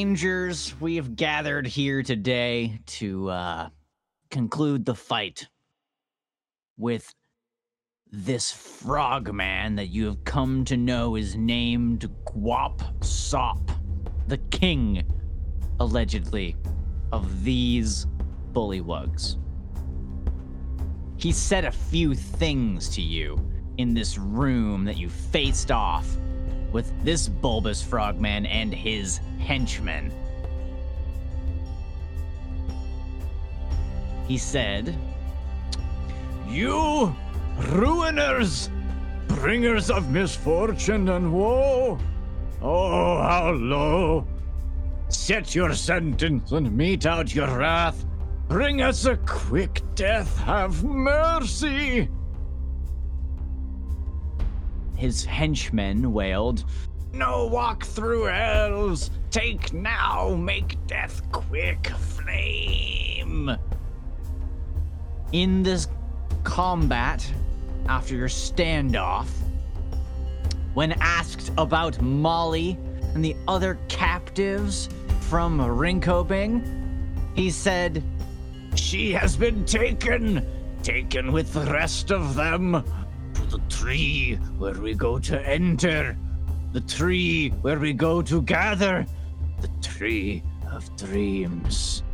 Rangers, we have gathered here today to uh, conclude the fight with this frogman that you have come to know is named Guop'Sop, the king, allegedly, of these bullywugs. He said a few things to you in this room that you faced off with this bulbous frogman and his henchmen. He said, You ruiners, bringers of misfortune and woe. Oh, how low. Set your sentence and mete out your wrath. Bring us a quick death, have mercy. His henchmen wailed, No walk through hells. Take now, make death quick, flame. In this combat, after your standoff, when asked about Molly and the other captives from Rinkoping, he said, She has been taken, taken with the rest of them the tree where we go to enter, the tree where we go to gather, the tree of dreams.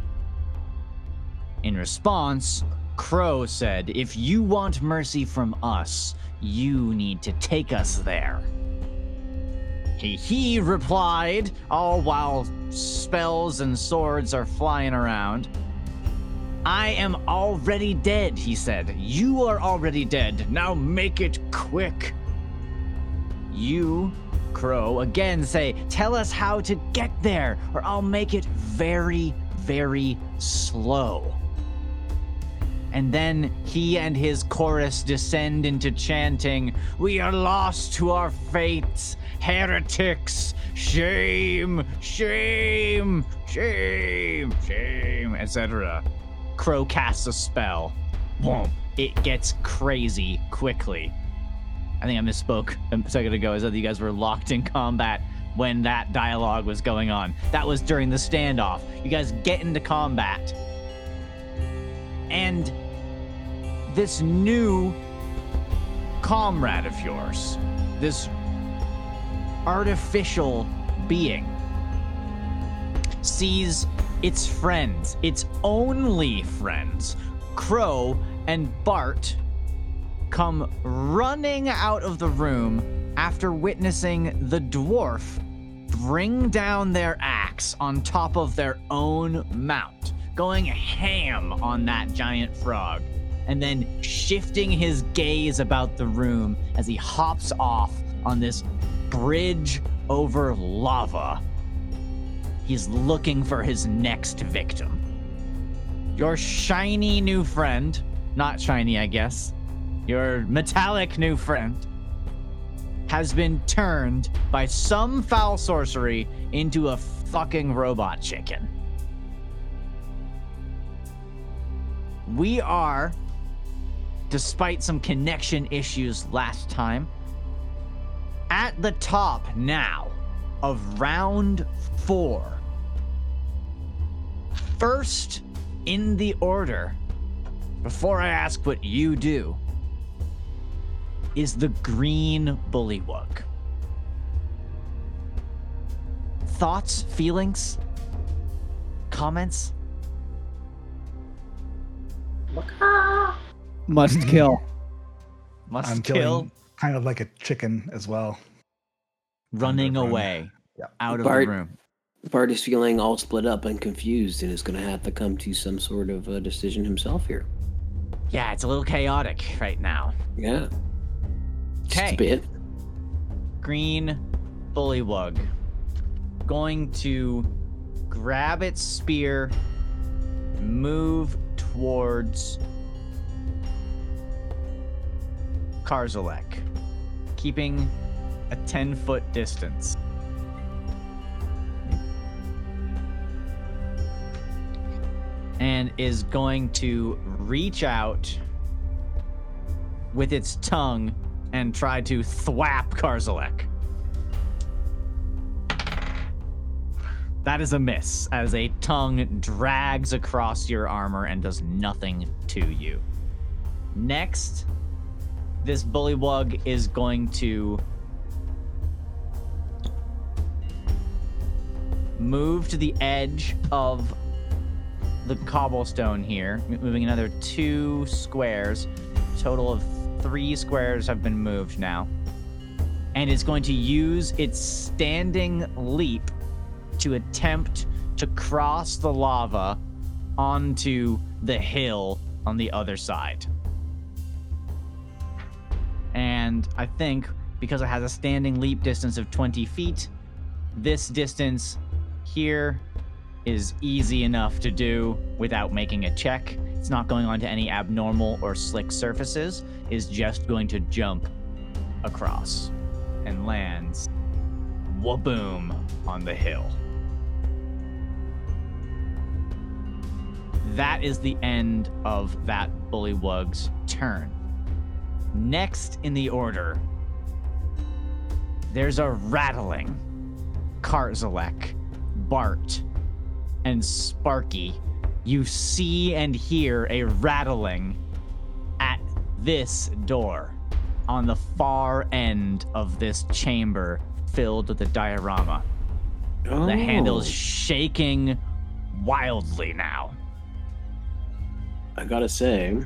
In response, Crow said, If you want mercy from us, you need to take us there. He, he replied, all while spells and swords are flying around. I am already dead, he said. You are already dead. Now make it quick. You, Crow, again say, Tell us how to get there, or I'll make it very, very slow. And then he and his chorus descend into chanting, We are lost to our fates, heretics, shame, shame, shame, shame, etc. Crow casts a spell. Boom. It gets crazy quickly. I think I misspoke a second ago. I said that you guys were locked in combat when that dialogue was going on. That was during the standoff. You guys get into combat. And this new comrade of yours, this artificial being, sees its friends, its only friends, Crow and Bart, come running out of the room after witnessing the dwarf bring down their axe on top of their own mount, going ham on that giant frog, and then shifting his gaze about the room as he hops off on this bridge over lava. He's looking for his next victim. Your shiny new friend, not shiny, I guess, your metallic new friend, has been turned by some foul sorcery into a fucking robot chicken. We are, despite some connection issues last time, at the top now of round four. First in the order, before I ask what you do, is the green bullywug. Thoughts, feelings, comments? Must kill. Must I'm kill, killing kind of like a chicken as well. running run. away Yeah. out of Bart- the room. Bart party's feeling all split up and confused and is going to have to come to some sort of a decision himself here. Yeah, it's a little chaotic right now. Yeah. Just a bit. green bullywug going to grab its spear, move towards Karzelek, keeping a 10 foot distance. And is going to reach out with its tongue and try to thwap Karzelek. That is a miss, as a tongue drags across your armor and does nothing to you. Next, this bullywug is going to move to the edge of the cobblestone here, moving another two squares. Total of three squares have been moved now. And it's going to use its standing leap to attempt to cross the lava onto the hill on the other side. And I think because it has a standing leap distance of 20 feet, this distance here is easy enough to do without making a check. It's not going onto any abnormal or slick surfaces, is just going to jump across and lands waboom on the hill. That is the end of that bullywug's turn. Next in the order, there's a rattling. Karzelek, Bart, and Sparky. You see and hear a rattling at this door on the far end of this chamber filled with the diorama. Oh. The handle's shaking wildly now. I gotta say,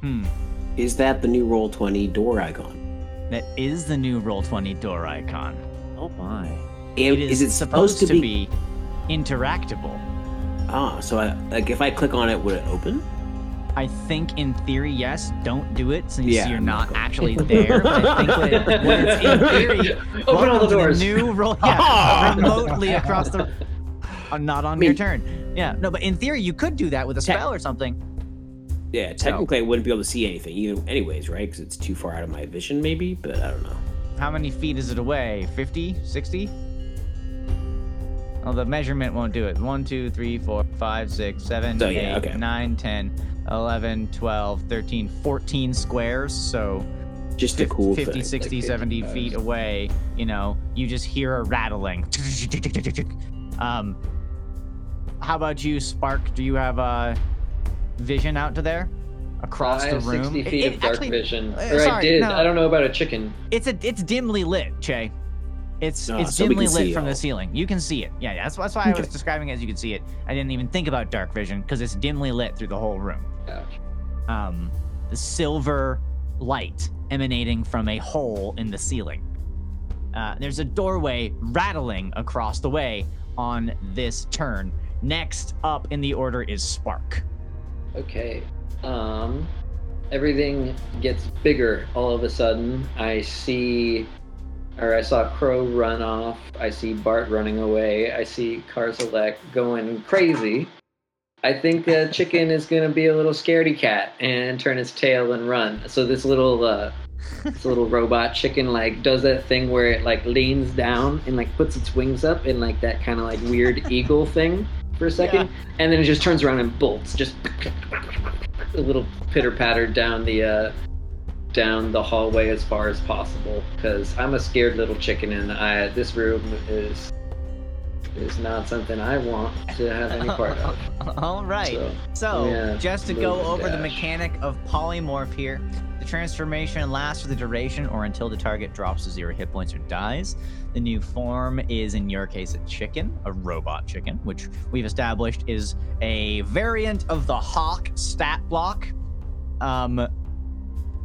Hmm. is that the new Roll20 door icon? That is the new Roll20 door icon. Oh my. And It is, is it supposed, to be? interactable. Ah, so I, like if I click on it, would it open? I think in theory, yes. Don't do it since Yeah, you're I'm not not actually there. But I think when, when it's in theory, Open all welcome the to doors. new roll, yeah, remotely across the, not on mean- your turn. Yeah, no, but in theory, you could do that with a Tech- spell or something. Yeah, technically I wouldn't be able to see anything, even anyways, right? Because it's too far out of my vision, maybe. But I don't know. How many feet is it away? 50? 60? Oh, the measurement won't do it. 1, 2, 3, 4, 5, 6, 7, So, 8, yeah, okay. 9, 10, 11, 12, 13, 14 squares. So Just a fif- cool 50, thing. 60, Like 70 55. feet away, you know, you just hear a rattling. um, how about you, Spark? Do you have uh, vision out to there? Across I the have room? 60 feet it of dark actually- vision. uh, Or I sorry, did. no. I don't know about a chicken. It's a it's dimly lit, Che. It's it's so dimly can lit from all. the ceiling. You can see it. Yeah, yeah. That's, that's why I was describing it as you can see it. I didn't even think about dark vision because it's dimly lit through the whole room. Ouch. Um, the silver light emanating from a hole in the ceiling. Uh, there's a doorway rattling across the way on this turn. Next up in the order is Spark. Okay. Um, everything gets bigger all of a sudden. I see, or I saw Crow run off. I see Bart running away. I see Karzelek going crazy. I think uh, Chicken is gonna be a little scaredy cat and turn its tail and run. So this little, uh, this little robot chicken like does that thing where it like leans down and like puts its wings up in like that kind of like weird eagle thing for a second, and then it just turns around and bolts, just a little pitter patter down the uh, down the hallway as far as possible. Because I'm a scared little chicken, and I this room is is not something I want to have any part of. All right. So, So, yeah, just to go over the mechanic of polymorph here, the transformation lasts for the duration or until the target drops to zero hit points or dies. The new form is, in your case, a chicken, a robot chicken, which we've established is a variant of the Hawk stat block. Um,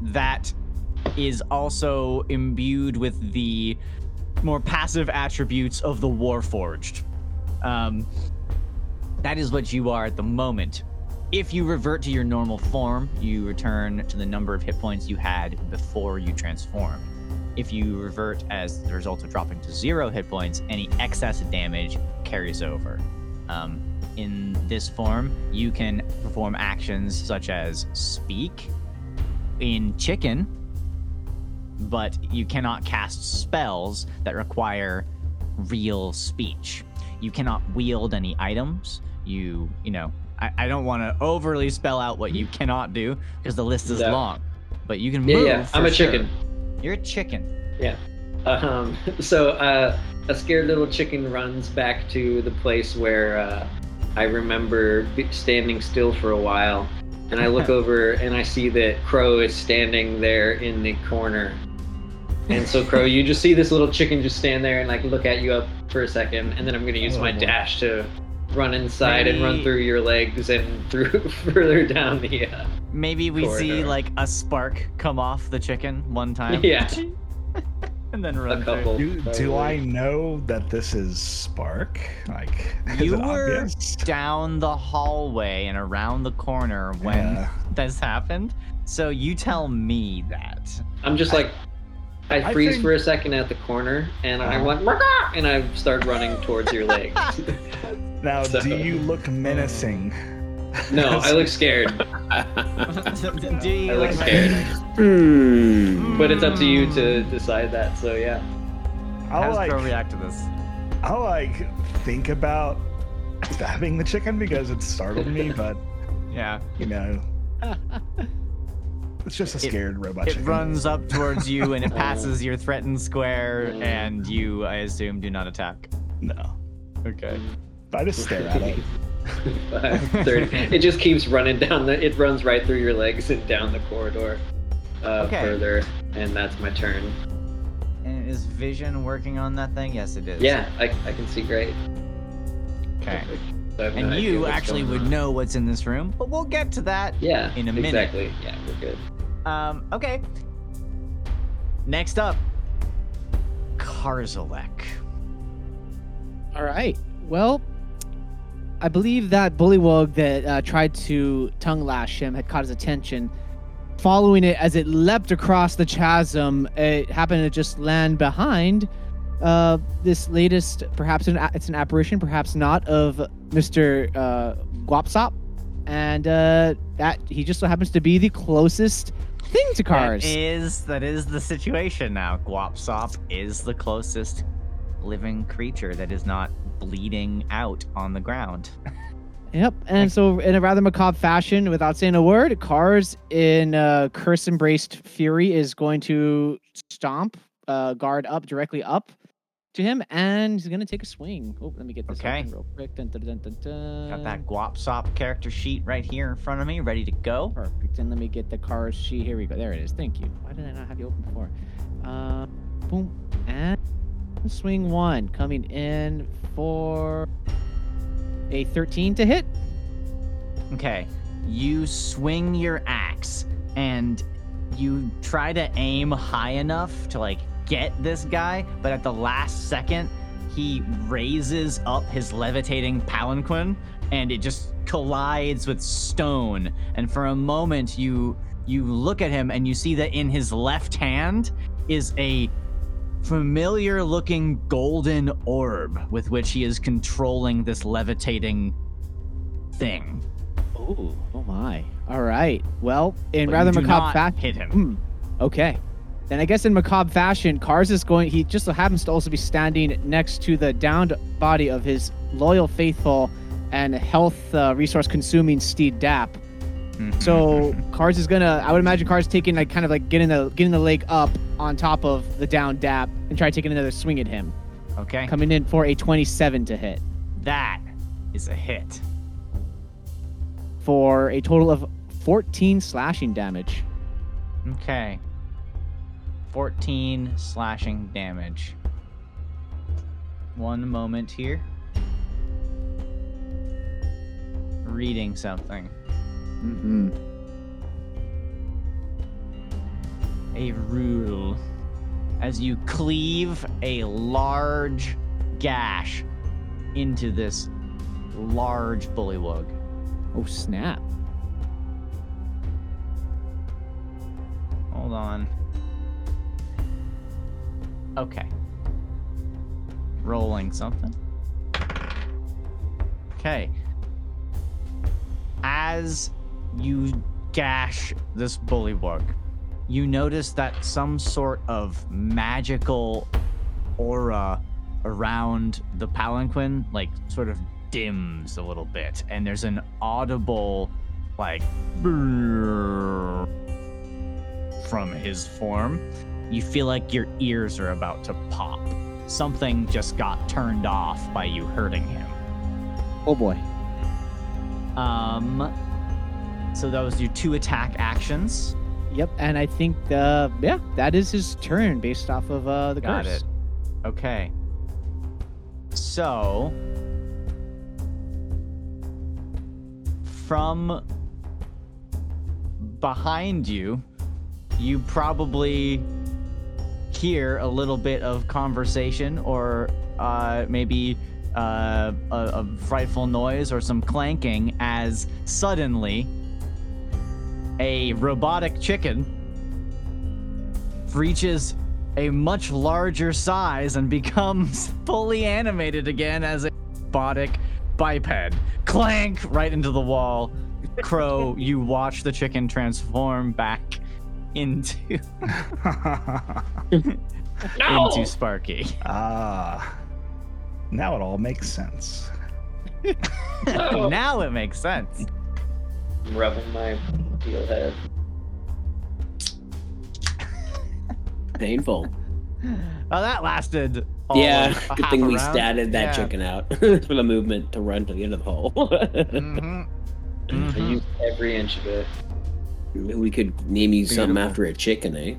that is also imbued with the more passive attributes of the Warforged. Um, that is what you are at the moment. If you revert to your normal form, you return to the number of hit points you had before you transformed. If you revert as the result of dropping to zero hit points, any excess damage carries over. Um, in this form, you can perform actions such as speak. In chicken, but you cannot cast spells that require real speech. You cannot wield any items. You, you know, I, I don't want to overly spell out what you cannot do because the list is Yeah. long. But you can Yeah, move. yeah. I'm a sure. chicken. You're a chicken. Yeah. Um, so uh, a scared little chicken runs back to the place where uh, I remember standing still for a while, and I look over and I see that Crow is standing there in the corner. And so Crow, you just see this little chicken just stand there and like look at you up for a second, and then I'm gonna use Oh, my boy. dash to run inside and run through your legs and through further down the. Uh, Maybe we see like a spark come off the chicken one time. Yeah. And then a run through. couple. Do, do. I know that this is Spark? Like, You were obvious? down the hallway and around the corner when Yeah. this happened. So you tell me that. I'm just like, I I freeze think- for a second at the corner, and I Uh-huh. went, "Marka!" and I start running towards your legs. Now, So- do you look menacing? No, I look scared, Do you I look scared. Hmm. but it's up to you to decide that. So yeah, How I'll does like, Crow react to this? I'll like think about stabbing the chicken because it startled me, but Yeah. you know, it's just a It- scared robot It chicken. runs up towards you and it passes your threatened square, and you, I assume, do not attack. No, Okay. I just stare at it. Five, 30. It just keeps running down the. It runs right through your legs and down the corridor uh, Okay. further, and that's my turn. And is vision working on that thing? Yes, it is. Yeah, I, I can see great. Okay. So I have no And you actually would on. know what's in this room, but we'll get to that. Yeah, in a minute. Exactly. Yeah, we're good. Um, okay. Next up, Karzelek. All right. Well, I believe that bullywug that uh, tried to tongue lash him had caught his attention. Following it as it leapt across the chasm, it happened to just land behind uh, this latest, perhaps an, it's an apparition, perhaps not, of Mr. Uh, Guop'Sop. And uh, that he just so happens to be the closest thing to cars. That is that is the situation now. Guop'Sop is the closest living creature that is not bleeding out on the ground. Yep. And so, in a rather macabre fashion, without saying a word, Cars in uh, curse embraced fury is going to stomp, uh, guard up directly up to him, and he's going to take a swing. Oh, let me get this Okay. real quick. Dun, dun, dun. Got that Guop'Sop character sheet right here in front of me, ready to go. Perfect. And let me get the Cars sheet. Here we go. There it is. Thank you. Why did I not have you open before? Uh, boom. And swing one coming in for a 13 to hit. Okay, you swing your axe and you try to aim high enough to like get this guy, but at the last second, he raises up his levitating palanquin and it just collides with stone. And for a moment, you you look at him and you see that in his left hand is a familiar looking golden orb with which he is controlling this levitating thing. Oh, oh my. All right. Well, in But rather macabre fashion. hit him. Hmm. Okay. Then I guess in macabre fashion, Cars is going. He just so happens to also be standing next to the downed body of his loyal, faithful, and health uh, resource consuming steed Dap. Mm-hmm. So Cars is gonna. I would imagine Cars taking like kind of like getting the getting the leg up on top of the down Dap and try taking another swing at him, okay, coming in for a 27 to hit that is a hit. for a total of 14 slashing damage. Okay, 14 slashing damage. One moment here. Reading something. Mm-hmm. a rule as you cleave a large gash into this large bullywug. Oh snap! Hold on. Okay. Rolling something. Okay. As you gash this bullywug, you notice that some sort of magical aura around the palanquin, like, sort of dims a little bit, and there's an audible, like, from his form. You feel like your ears are about to pop. something just got turned off by you hurting him. Oh boy. Um, so that was your two attack actions. Yep, and I think uh yeah, that is his turn based off of uh the Got curse. it. Okay. So from behind you, you probably hear a little bit of conversation or uh, maybe uh, a, a frightful noise or some clanking as suddenly a robotic chicken reaches a much larger size and becomes fully animated again as a robotic biped. Clank right into the wall. Crow, you watch the chicken transform back into No! into Sparky. Ah. now it all makes sense. Now it makes sense. I'm rubbing my heel head. Painful. Oh, that lasted. all yeah, of a good half thing we round. statted that Yeah. chicken out for the movement to run to the end of the hole. Mhm. I Mhm. used every inch of it. we could name you something after a chicken, eh?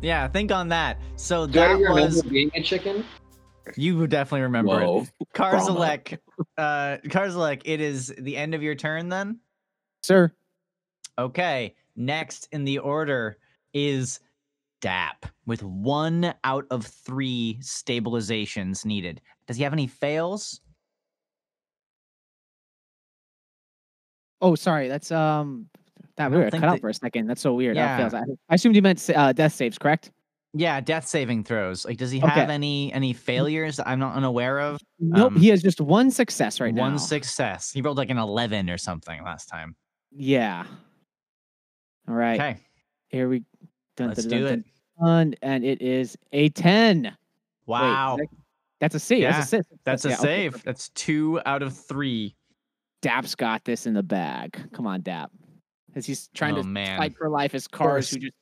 Yeah, think on that. So Do I that remember was being a chicken? You would definitely remember it. Whoa. Karzelek, uh, Karzelek, it is the end of your turn then? Sir. Okay, next in the order is Dap with one out of three stabilizations needed. Does he have any fails? Oh, sorry. That's um that don't we cut out for a second. That's so weird. Yeah. I, I assumed you meant uh, death saves, correct? Yeah, death saving throws. Like, does he Okay. have any any failures that I'm not unaware of? Nope. Um, he has just one success right now. One success. He rolled like an eleven or something last time. Yeah. All right. Okay, Here we dun, let's dun, do dun, it. dun, and it is a 10. Wow, that- that's a save. Yeah, that's a save. that's a yeah, okay, save. perfect. That's two out of three. Dap's got this in the bag. Come on, Dap. As he's trying oh to man. fight for life as cars who just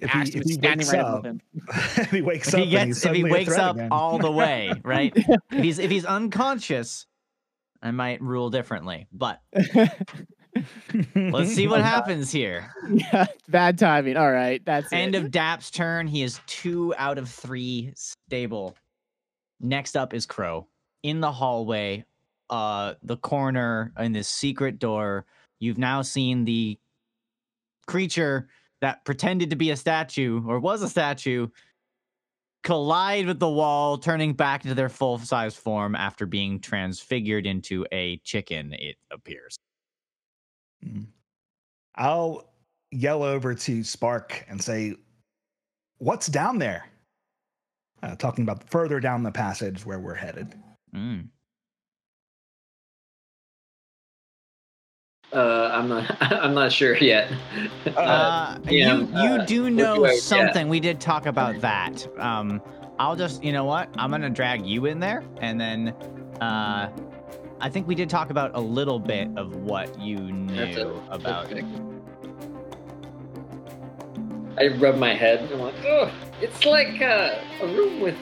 If he, if he wakes right up, above him. if he wakes if up, he gets he's if he wakes up again. all the way, right? if he's if he's unconscious, I might rule differently. But let's see what happens here. yeah, bad timing. All right, that's End it. of Dap's turn. He is two out of three stable. Next up is Crow. In the hallway, uh, the corner in this secret door, you've now seen the creature that pretended to be a statue or was a statue collide with the wall, turning back into their full size form after being transfigured into a chicken, it appears. I'll yell over to Spark and say, "What's down there?" Uh, talking about further down the passage where we're headed. Mm. Uh, I'm not. I'm not sure yet. Uh, yeah, you you uh, do know do I- yeah. something. We did talk about that. Um, I'll just you know what? I'm gonna drag you in there, and then uh, I think we did talk about a little bit of what you That's knew it. about. Perfect. I rub my head and I'm like, oh, it's like uh, a room with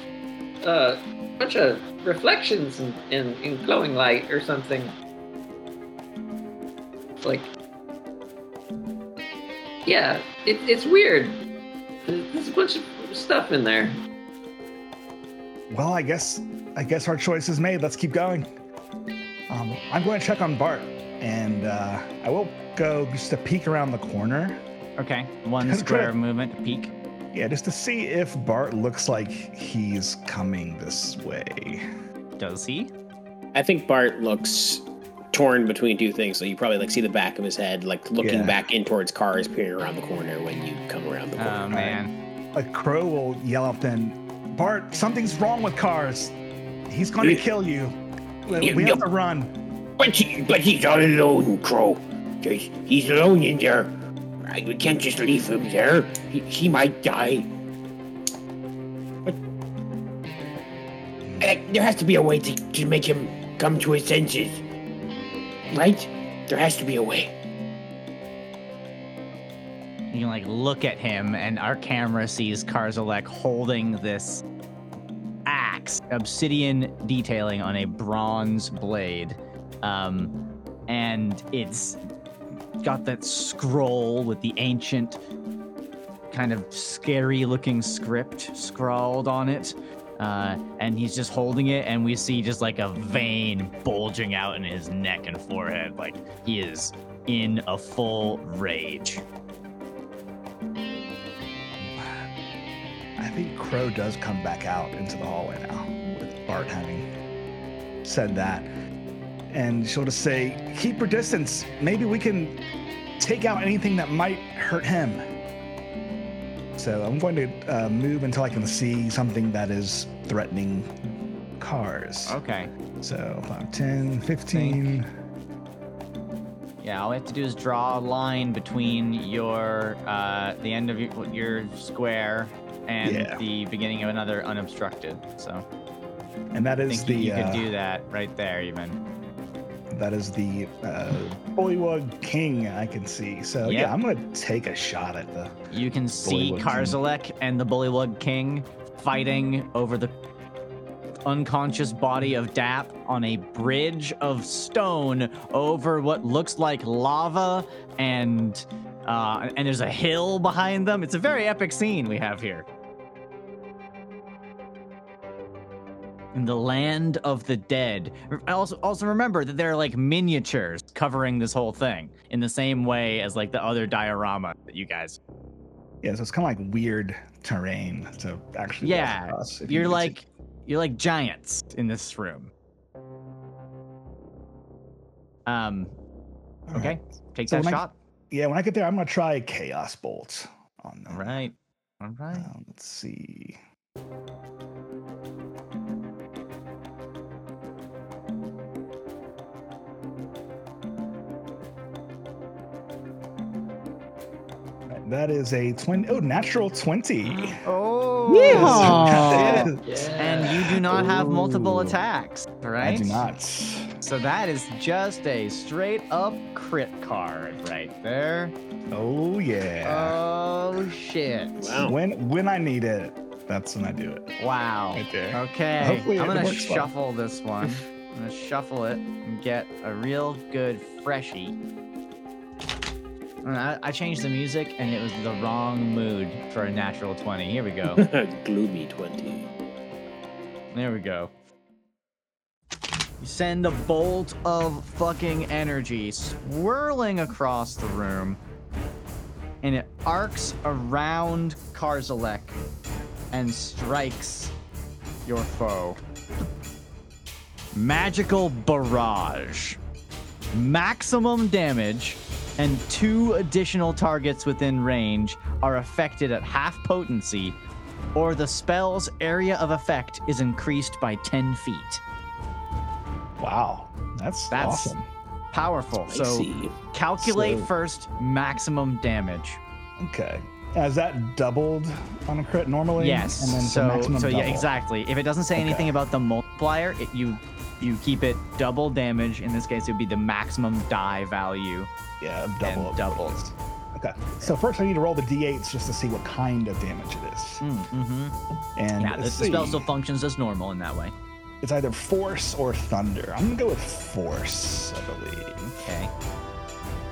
uh, a bunch of reflections and, and, and glowing light or something. It's like, yeah, it, it's weird. There's a bunch of stuff in there. Well, I guess I guess our choice is made. Let's keep going. Um, I'm going to check on Bart, and uh, I will go just a peek around the corner. Okay, one square good. of movement to peek. Yeah, just to see if Bart looks like he's coming this way. Does he? I think Bart looks torn between two things. So you probably like see the back of his head, like looking Yeah. back in towards cars peering around the corner when you come around the corner. Oh man. A crow will yell up then, Bart, something's wrong with cars. He's going to kill you. We Yeah, we yeah. have to run. But he, but he's all alone, Crow. He's, he's alone in there. We can't just leave him there. He, he might die. But uh, there has to be a way to, to make him come to his senses, right? There has to be a way. You can like look at him, and our camera sees Karzelek holding this axe, obsidian detailing on a bronze blade. Um, and it's got that scroll with the ancient, kind of scary looking script scrawled on it. Uh, and he's just holding it, and we see just like a vein bulging out in his neck and forehead. Like he is in a full rage. I think Crow does come back out into the hallway now, with Bart having said that. And she'll just say, Keep your distance. Maybe we can take out anything that might hurt him. So I'm going to uh, move until I can see something that is threatening cars. Okay. So 5, 10, 15. Yeah, all we have to do is draw a line between your uh, the end of your, your square and Yeah. the beginning of another unobstructed. So And that is I think the you, you uh, could do that right there, even. That is the uh, Bullywug King I can see. So Yep. yeah, I'm gonna take a shot at the You can see. Karzelek and the Bullywug King fighting over the unconscious body of Dap on a bridge of stone over what looks like lava and uh, and there's a hill behind them. It's a very epic scene we have here. In the land of the dead. Also, also remember that they're like miniatures covering this whole thing in the same way as like the other diorama that you guys yeah. So it's kind of like weird terrain to actually. Yeah, you You're see. like you're like giants in this room. Um All okay, right. take So that when I- shot. Yeah, when I get there, I'm gonna try Chaos Bolt on them. All right. All right. Uh, let's see. That is a 20. Oh, natural 20. Oh. Yeehaw! Yeah. And you do not have multiple attacks, right? I do not. So that is just a straight up crit card right there. Oh, yeah. Oh shit. Wow. When when I need it, that's when I do it. Wow. Right there. Okay. Hopefully I'm gonna works well. shuffle this one. I'm gonna shuffle it and get a real good freshie. I, I changed the music and it was the wrong mood for a natural 20. Here we go. Gloomy 20. There we go. You send a bolt of fucking energy swirling across the room, and it arcs around Karzelek and strikes your foe. Magical barrage. Maximum damage and two additional targets within range are affected at half potency, or the spell's area of effect is increased by 10 feet. Wow. That's, That's- awesome. Powerful. I So calculate So- first maximum damage. Okay. Now, is that doubled on a crit normally? Yes. And then so so yeah, double. exactly. If it doesn't say anything about the multiplier, it, you you keep it double damage. In this case, it would be the maximum die value Yeah, double. and doubled. Okay. So first I need to roll the d8s just to see what kind of damage it is. Mm-hmm. And Yeah, the, the spell still functions as normal in that way. It's either force or thunder. I'm gonna go with force, I believe. Okay.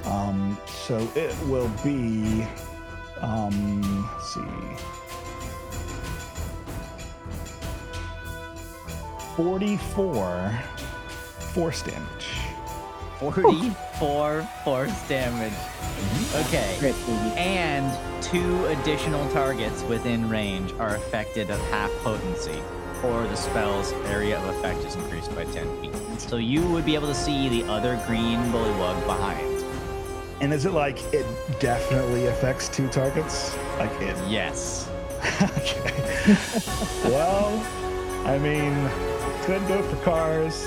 Um, so it will be, um, let's see, 44 force damage. 44 force damage. Okay. And two additional targets within range are affected at half potency, or the spell's area of effect is increased by 10 feet. So you would be able to see the other green bullywug behind. And is it like it definitely affects two targets? Like it? Yes. okay. well, I mean, could go for cars.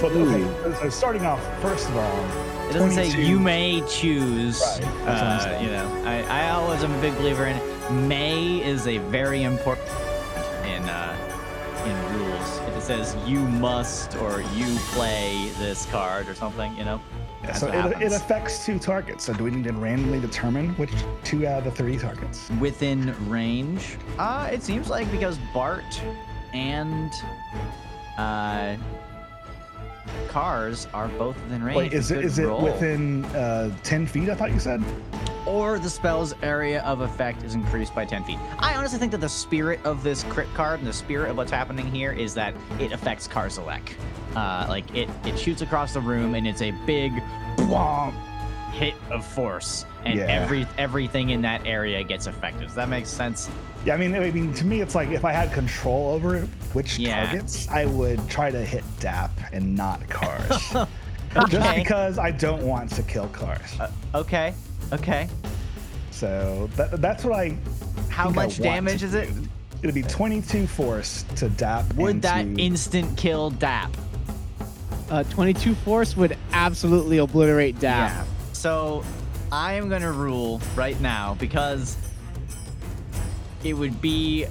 But okay, so starting off, first of all, It doesn't say you may choose. Right, that's what I'm Uh, you know, I, I always am a big believer in may is a very important in uh, in rules. If it says you must or you play this card or something, you know. Yeah, so it, it affects two targets. So do we need to randomly determine which two out of the three targets? within range. Uh, it seems like because Bart and uh, cars are both within range. Wait, is it could it within uh, ten feet? I thought you said. or the spell's area of effect is increased by 10 feet. I honestly think that the spirit of this crit card and the spirit of what's happening here is that it affects Karzelek. Uh, like it, it shoots across the room and it's a big bwomp hit of force, and Yeah. every everything in that area gets affected. Does that make sense? Yeah, I mean, I mean, to me, it's like if I had control over which Yeah. targets, I would try to hit DAP and not cars. Just because I don't want to kill cars. Uh, okay. Okay. So that, that's what I. How think I much want damage to is it? do. It'd be 22 force to DAP. Would and that to- instant kill Dap? Uh, 22 force would absolutely obliterate Dap. Yeah. So I am gonna rule right now because it would be,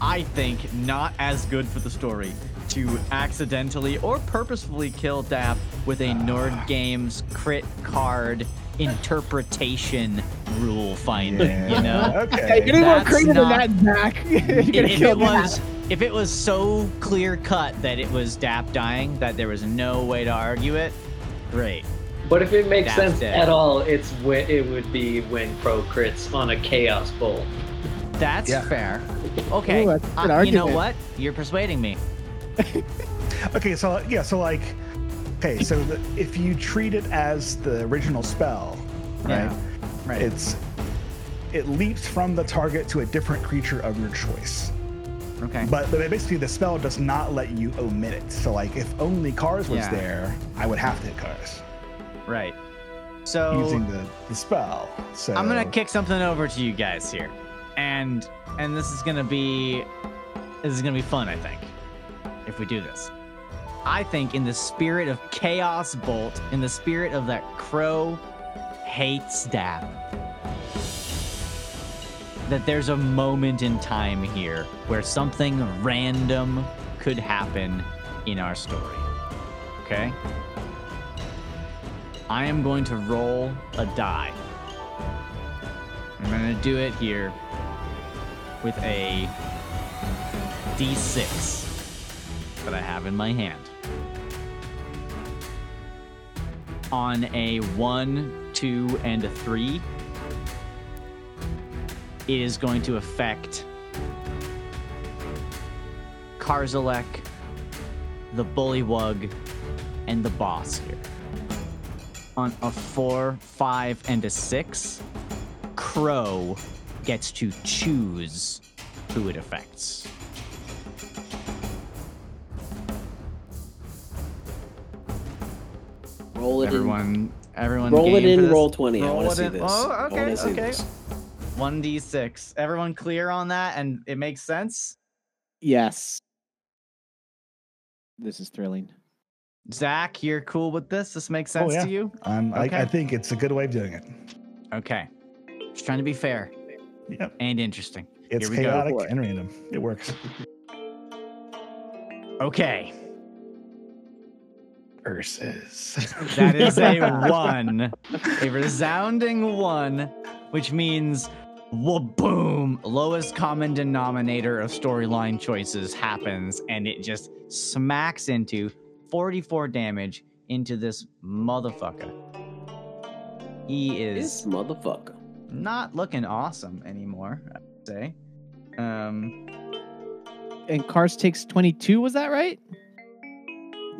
I think, not as good for the story to accidentally or purposefully kill Dap with a Nord Games crit card interpretation rule finding. Yeah. You know. Okay. Getting more That's creative not- than that, Zach. You're gonna if it was if it was so clear cut that it was Dap dying that there was no way to argue it, great. But if it makes That's sense it. at all, it's when it would be when Pro crits on a Chaos Bolt. That's Yeah. fair. Okay. Ooh, that's uh, you know what? You're persuading me. Okay, so yeah, so like, okay, so the, if you treat it as the original spell, right? Yeah, right. It's it leaps from the target to a different creature of your choice. Okay. But, but basically, the spell does not let you omit it. So like, if only cars was Yeah. there, I would have to hit cars right. So using the, the spell. So I'm gonna kick something over to you guys here, and and this is gonna be this is gonna be fun. I think if we do this. I think in the spirit of Chaos Bolt, in the spirit of that Crow hates Dap, that there's a moment in time here where something random could happen in our story. Okay? I am going to roll a die. I'm going to do it here with a d6 that I have in my hand. On a 1, 2, and a 3, it is going to affect Karzelek, the Bullywug, and the boss here. On a 4, 5, and a 6, Crow gets to choose who it affects. Roll it in. Everyone, everyone. Roll it in. Roll twenty. I want to see in- this. Oh, okay, okay. this. 1d6. Everyone clear on that and it makes sense? Yes. This is thrilling. Zach, you're cool with this? This makes sense yeah. to you? Um, I, Okay. I think it's a good way of doing it. Okay. Just trying to be fair Yep. and interesting. It's Here we go. chaotic and random. It works. Okay. Versus. That is a one. A resounding one, which means boom, lowest common denominator of storyline choices happens, and it just smacks into 44 damage into this motherfucker. He is This is motherfucker. not looking awesome anymore, I'd say. Um, And Cars takes 22, was that right?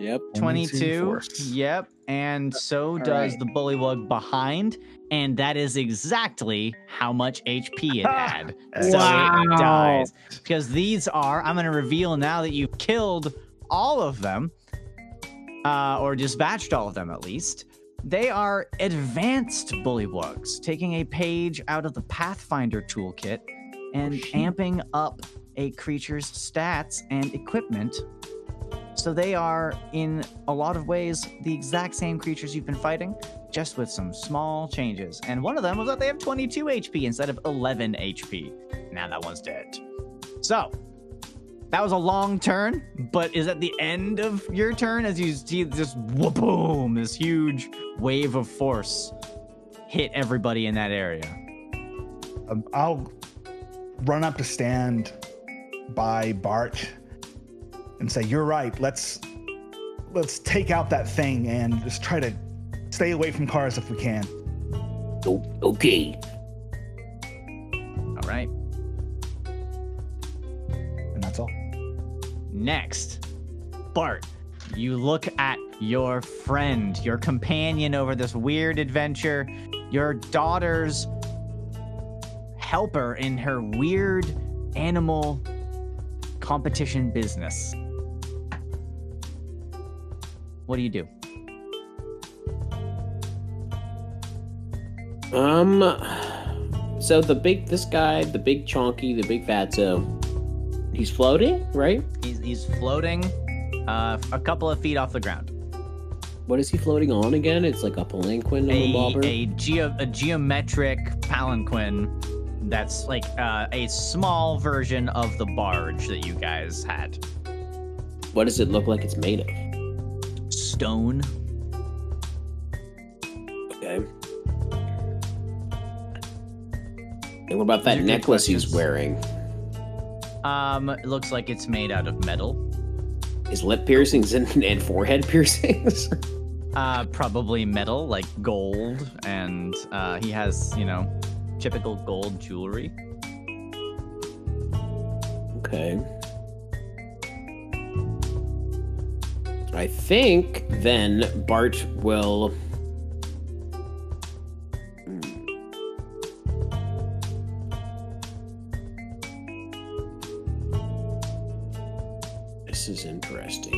Yep. 22. Yep. And so does right. the bullywug behind. And that is exactly how much HP it had. so it Wow. dies. Because these are, I'm going to reveal now that you've killed all of them, uh, or dispatched all of them at least. They are advanced bullywugs, taking a page out of the Pathfinder toolkit and amping up a creature's stats and equipment so they are, in a lot of ways, the exact same creatures you've been fighting, just with some small changes. And one of them was that they have 22 HP instead of 11 HP. Now that one's dead. So, that was a long turn, but is at the end of your turn as you see this whoop-boom, this huge wave of force hit everybody in that area. Um, I'll run up to stand by Bart and say, "You're right. Let's let's take out that thing and just try to stay away from cars if we can." O- okay. All right. Next, Bart, you look at your friend, your companion over this weird adventure, your daughter's helper in her weird animal competition business. What do you do? Um. So the big, this guy, the big chonky, the big fatso, he's floating, right? He's, he's floating uh, a couple of feet off the ground. What is he floating on again? It's like a palanquin or a a, a, geo, a geometric palanquin that's like uh, a small version of the barge that you guys had. What does it look like it's made of? Stone. Okay. And what about that These are good necklace he's wearing? Um, it looks like it's made out of metal. His lip piercings and, and forehead piercings? Uh, probably metal, like gold, and uh, he has, you know, typical gold jewelry. okay. I think then Bart will.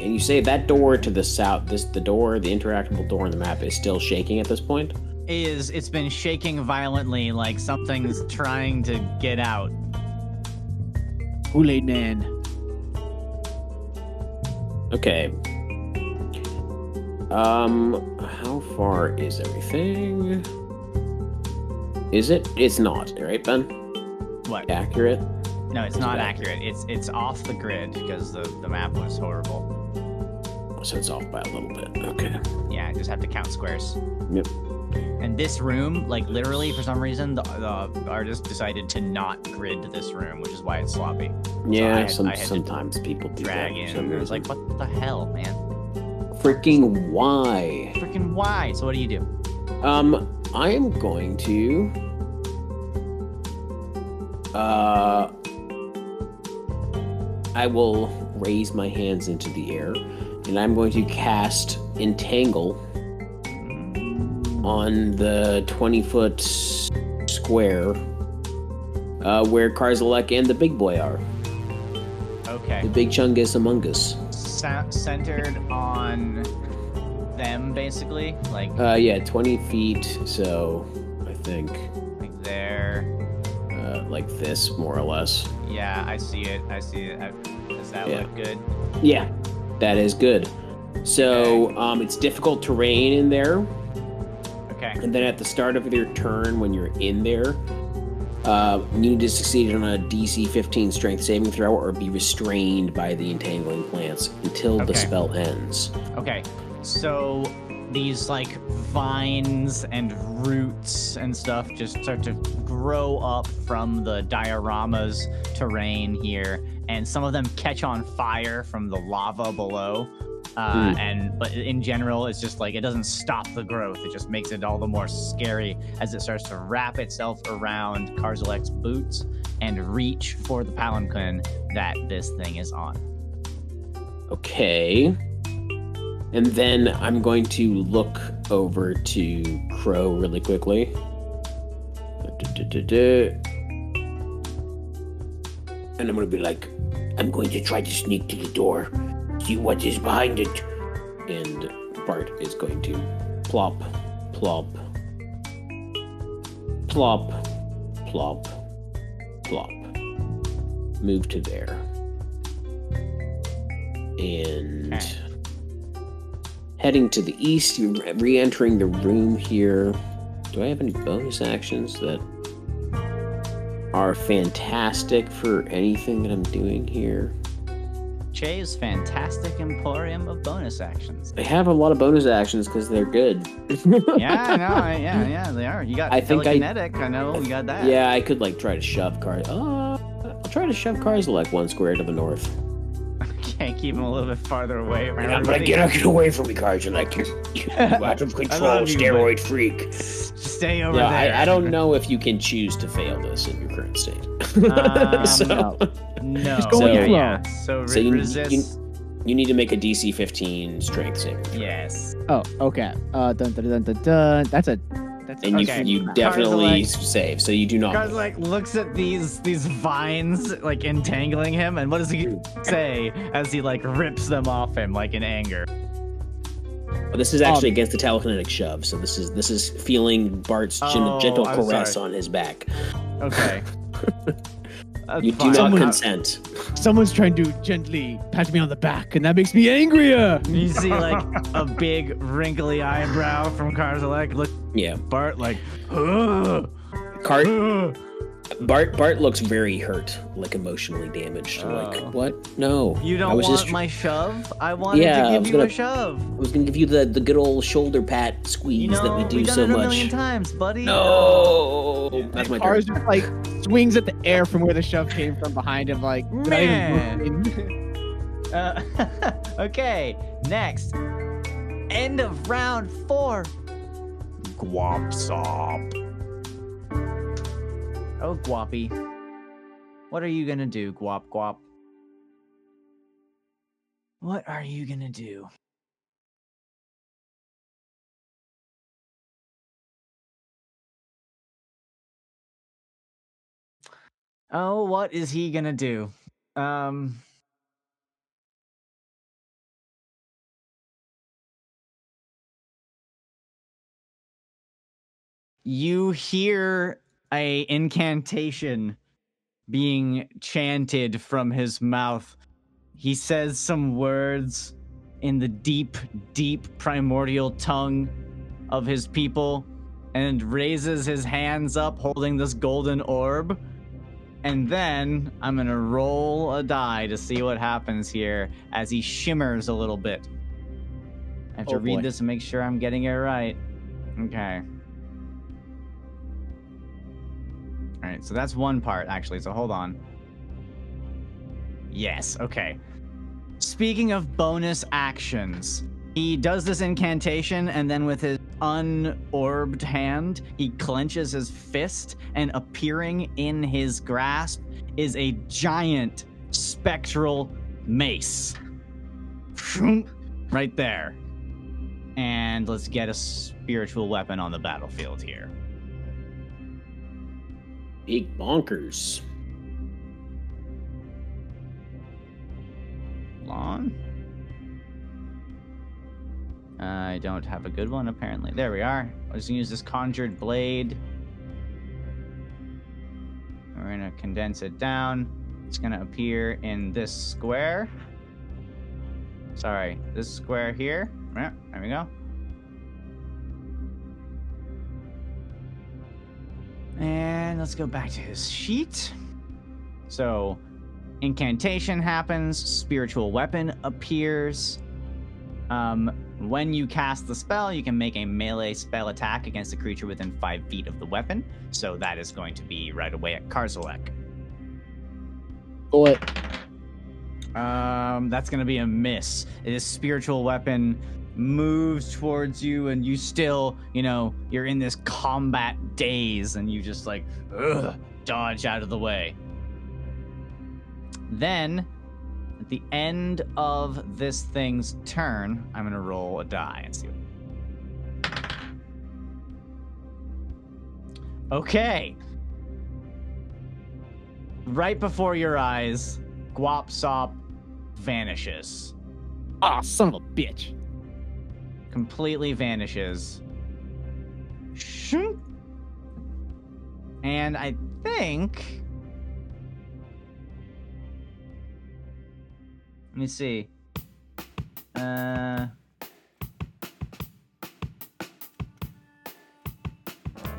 And you say that door to the south, this the door, the interactable door on the map is still shaking at this point? Is it's been shaking violently, like something's trying to get out. Kool Aid Man. Okay. Um, how far is everything? Is it? It's not, right, Ben? What? Accurate? No, it's It's not back. accurate. It's it's off the grid because the the map was horrible. So it's off by a little bit. Okay. Yeah, I just have to count squares. Yep. And this room, like literally, for some reason, the, the artist decided to not grid this room, which is why it's sloppy. Yeah, I had- some, I had to sometimes people do Drag that. in. for some It was like, what the hell, man? freaking why? Freaking why? So what do you do? Um, I am going to. Uh, I will raise my hands into the air, and I'm going to cast Entangle on the 20 foot square uh, where Karzelek and the big boy are. Okay. The big chungus among us. Sa- centered on them, basically, like Uh, yeah, 20 feet, so I think like there. uh, like this, more or less. Yeah, I see it. I see it. I, does that Yeah. look good? Yeah, that is good. So um, it's difficult terrain in there, Okay. and then at the start of your turn, when you're in there, uh, you need to succeed on a DC 15 Strength saving throw or be restrained by the entangling plants until the spell ends. Okay, so these like vines and roots and stuff just start to grow up from the diorama's terrain here, and some of them catch on fire from the lava below. Uh, Hmm. And but in general, it's just like it doesn't stop the growth; it just makes it all the more scary as it starts to wrap itself around Karzelek's boots and reach for the palanquin that this thing is on. Okay. And then I'm going to look over to Crow really quickly. And I'm gonna be like, I'm going to try to sneak to the door, see what is behind it. And Bart is going to plop, plop, plop, plop, plop. Move to there. And heading to the east, you're re entering the room here. Do I have any bonus actions that are fantastic for anything that I'm doing here? Che's fantastic emporium of bonus actions. They have a lot of bonus actions because they're good. Yeah, I know. I- Yeah, yeah, they are. You got I think I-. I, know you got that. Yeah, I could like try to shove cars. Uh, I'll try to shove cars like one square to the north. Can't keep him a little bit farther away. from And I'm like, everybody? get, get away from me, guys. You're like, you're, you're out of control, you, steroid freak. Stay over Yeah, there. I, I don't know if you can choose to fail this in your current state. Um, so, no. No. Just go with yeah, yeah. So, re- So you- resist. you- you need to make a DC 15 strength saving. throw. yes. Oh, okay. Uh, dun dun dun dun dun. That's a. That's And you Okay. you definitely Cards save, so you do not. Guys like looks at these these vines like entangling him, and what does he say as he like rips them off him like in anger? But this is actually Um, against the telekinetic shove, so this is this is feeling Bart's Oh, gentle caress on his back. Okay. That's You do not Someone- consent. Someone's trying to gently pat me on the back, and that makes me angrier. You see like a big wrinkly eyebrow from Karzelek. Look, Yeah, Bart like, "Ugh, Cart ugh." Bart Bart looks very hurt, like emotionally damaged. Oh. Like what? No, you don't was want just my shove? I wanted Yeah, to give was you gonna- a shove. I was gonna give you the the good old shoulder pat squeeze You know, that we do we've done so it a much. million times, buddy. No, that's my Cars turn. just like swings at the air from where the shove came from behind him, like Man. Uh, okay, next. End of round four. Guop'Sop. Oh, Guappy. What are you gonna do, Guap Guap? What are you gonna do? Oh, what is he gonna do? Um. you hear a incantation being chanted from his mouth. He says some words in the deep, deep primordial tongue of his people and raises his hands up holding this golden orb. And then I'm gonna roll a die to see what happens here as he shimmers a little bit. I have to Oh, read boy. this and make sure I'm getting it right. Okay. All right, so that's one part actually. So hold on. Yes, okay. Speaking of bonus actions, he does this incantation and then with his unorbed hand, he clenches his fist and appearing in his grasp is a giant spectral mace. Right there. And let's get a spiritual weapon on the battlefield here. Big bonkers. On. I don't have a good one, apparently. There we are. I'm just gonna use this conjured blade. We're gonna condense it down. It's gonna appear in this square. Sorry, this square here. Yeah, there we go. And let's go back to his sheet. So, incantation happens, spiritual weapon appears. Um, when you cast the spell, you can make a melee spell attack against a creature within five feet of the weapon. So that is going to be right away at Karzelek. Boy, Um, that's gonna be a miss. This spiritual weapon moves towards you, and you still, you know, you're in this combat daze, and you just like, ugh, dodge out of the way. Then, at the end of this thing's turn, I'm gonna roll a die and see. Okay. Right before your eyes, Guop'Sop vanishes. ah, son of a bitch. Completely vanishes. And I think. Let me see. Uh.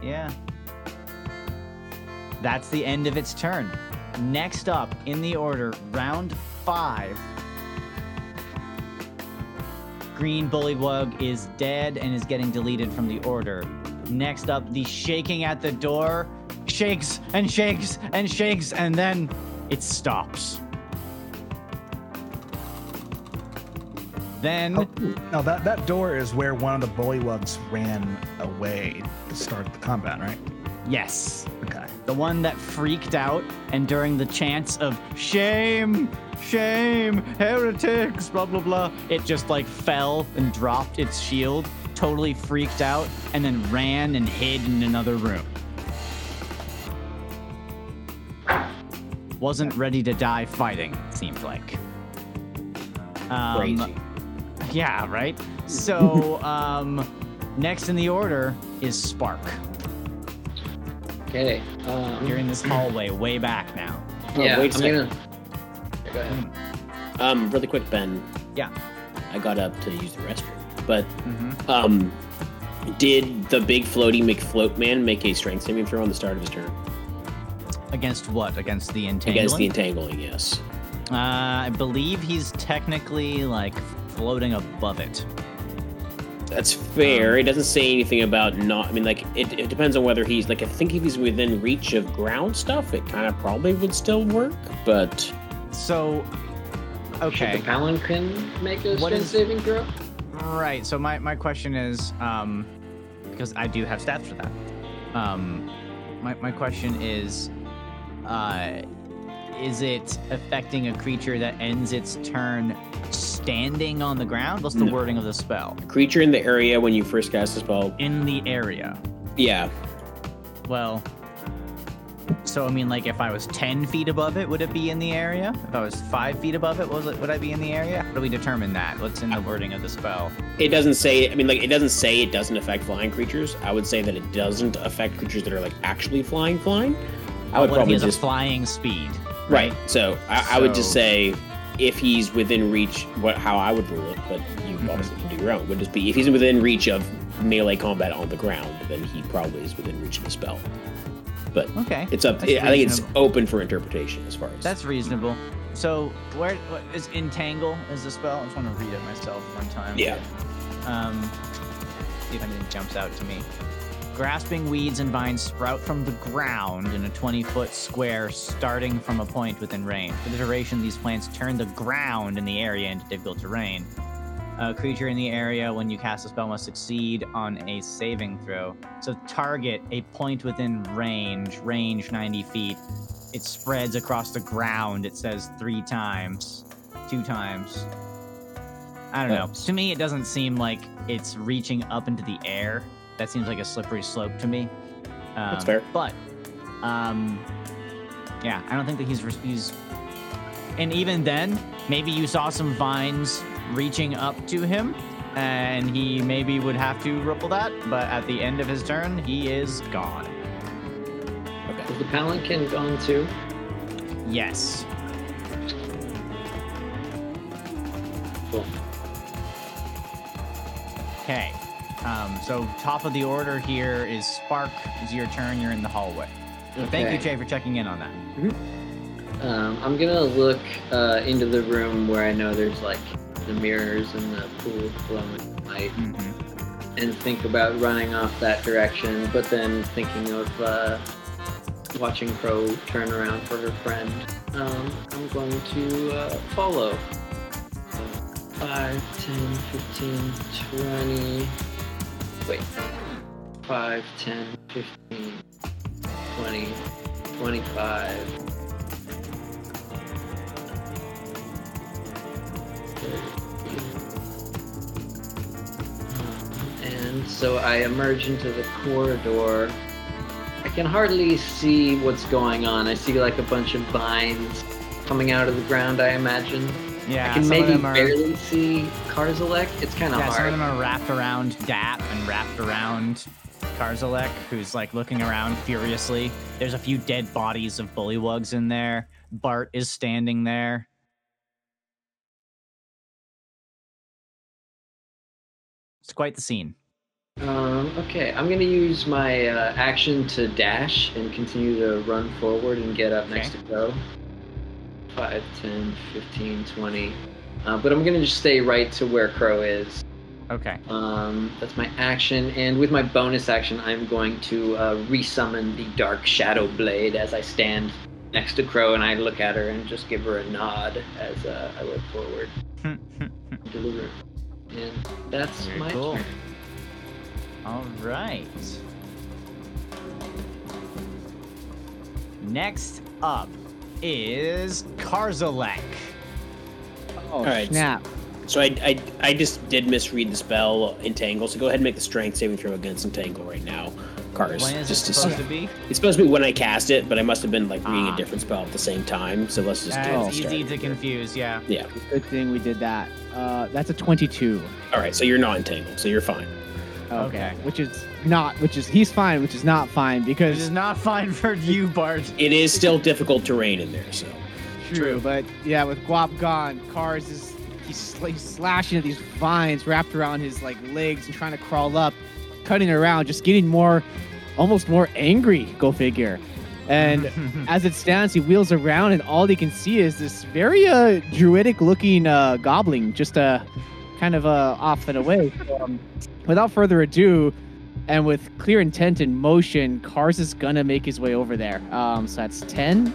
Yeah. That's the end of its turn. Next up in the order, round five. Green Bullywug is dead and is getting deleted from the order. Next up, the shaking at the door shakes and shakes and shakes, and then it stops. Then Oh, no, that, that door is where one of the bullywugs ran away to start the combat, right? yes. The one that freaked out and during the chants of shame, shame, heretics, blah blah blah, it just like fell and dropped its shield, totally freaked out, and then ran and hid in another room. Wasn't ready to die fighting, it seemed like. Um, Crazy. Yeah, right? So, um, next in the order is Spark. Okay. Um, You're in this hallway way back now. Oh, yeah, wait a I'm second. gonna. Yeah, Go ahead. Um, really quick, Ben. Yeah. I got up to use the restroom, but Mm-hmm. um, did the big floaty McFloat man make a strength saving throw on the start of his turn Against what? Against the entangling? against the entangling? Yes. Uh, I believe he's technically like floating above it. That's fair. It doesn't say anything about not. I mean, like it, it depends on whether he's like. I think if he's within reach of ground stuff, it kind of probably would still work. But So, Should okay, the palanquin make a What strength is- saving throw? right. So my my question is, um, because I do have stats for that. Um, my my question is, uh, is it affecting a creature that ends its turn standing on the ground? What's the No. wording of the spell? creature in the area when you first cast the spell. In the area. Yeah. Well, so I mean, like, if I was ten feet above it, would it be in the area? If I was five feet above it, was it? Would I be in the area? How do we determine that? What's in the wording of the spell? It doesn't say. I mean, like it doesn't say it doesn't affect flying creatures. I would say that it doesn't affect creatures that are like actually flying, flying. I would what if probably he has just a flying speed? Right. So I, I would just say if he's within reach, what how I would rule it, but you Mhm. obviously can do your own. Would just be if he's within reach of melee combat on the ground, then he probably is within reach of the spell. But Okay, it's up. That's I think it's open for interpretation as far as that's reasonable. So where what, is entangle is the spell? I just want to read it myself one time. Yeah. Um, see if anything jumps out to me. Grasping weeds and vines sprout from the ground in a 20 foot square starting from a point within range. For the duration, these plants turn the ground in the area into difficult terrain. A creature in the area, when you cast a spell, must succeed on a saving throw. So, target a point within range, range 90 feet. It spreads across the ground, it says three times, two times. I don't know. To me, it doesn't seem like it's reaching up into the air. That seems like a slippery slope to me. Um, That's fair. But, um, yeah, I don't think that he's he's. And even then, maybe you saw some vines reaching up to him, and he maybe would have to ripple that. But at the end of his turn, he is gone. okay. Is the palanquin gone too? Yes. Cool. Okay. Um, so top of the order here is Spark. It's your turn. You're in the hallway. So Thank you, Jay, for checking in on that. Um, I'm gonna look uh, into the room where I know there's like the mirrors and the pool of glowing light, hmm and think about running off that direction. But then thinking of uh, watching Crow turn around for her friend, um, I'm going to uh, follow. 5, 10, 15, 20. Wait. 5, 10, 15, 20, 25. And so I emerge into the corridor. I can hardly see what's going on. I see like a bunch of vines coming out of the ground, I imagine. Yeah. I can maybe are. barely see Karzelek. It's kind of hard. Yeah, some hard. of them are wrapped around Dap and wrapped around Karzelek, who's like looking around furiously. There's a few dead bodies of bullywugs in there. Bart is standing there. It's quite the scene. Um, okay, I'm gonna use my uh, action to dash and continue to run forward and get up next to Crow. 5, 10, 15, 20. Uh, but I'm gonna just stay right to where Crow is. Okay. Um, that's my action, and with my bonus action, I'm going to uh, resummon the Dark Shadow Blade as I stand next to Crow and I look at her and just give her a nod as uh, I look forward. deliver. And that's Very my cool. turn. All right. Next up is Karzelek. Oh, right. snap. So I, I, I just did misread the spell entangle. So go ahead and make the strength saving throw against entangle right now, Cars. When is just to supposed see. to be? It's supposed to be when I cast it, but I must have been like reading Ah. a different spell at the same time. So let's just do Uh, it. it's easy to confuse, yeah. Yeah. Good thing we did that. Uh, that's a 22. All right. So you're not entangled. So you're fine. Okay. Okay. Which is not, which is, he's fine, which is not fine It because is not fine for you, Bart. It is still difficult terrain in there. So True, but yeah, with Guap gone, Cars is he's, sl- he's slashing at these vines wrapped around his like legs and trying to crawl up, cutting around, just getting more, almost more angry. Go figure. And as it stands, he wheels around, and all he can see is this very uh, druidic-looking uh, goblin, just uh, kind of uh, off and away. Um, without further ado, and with clear intent and motion, Cars is gonna make his way over there. Um, so that's ten.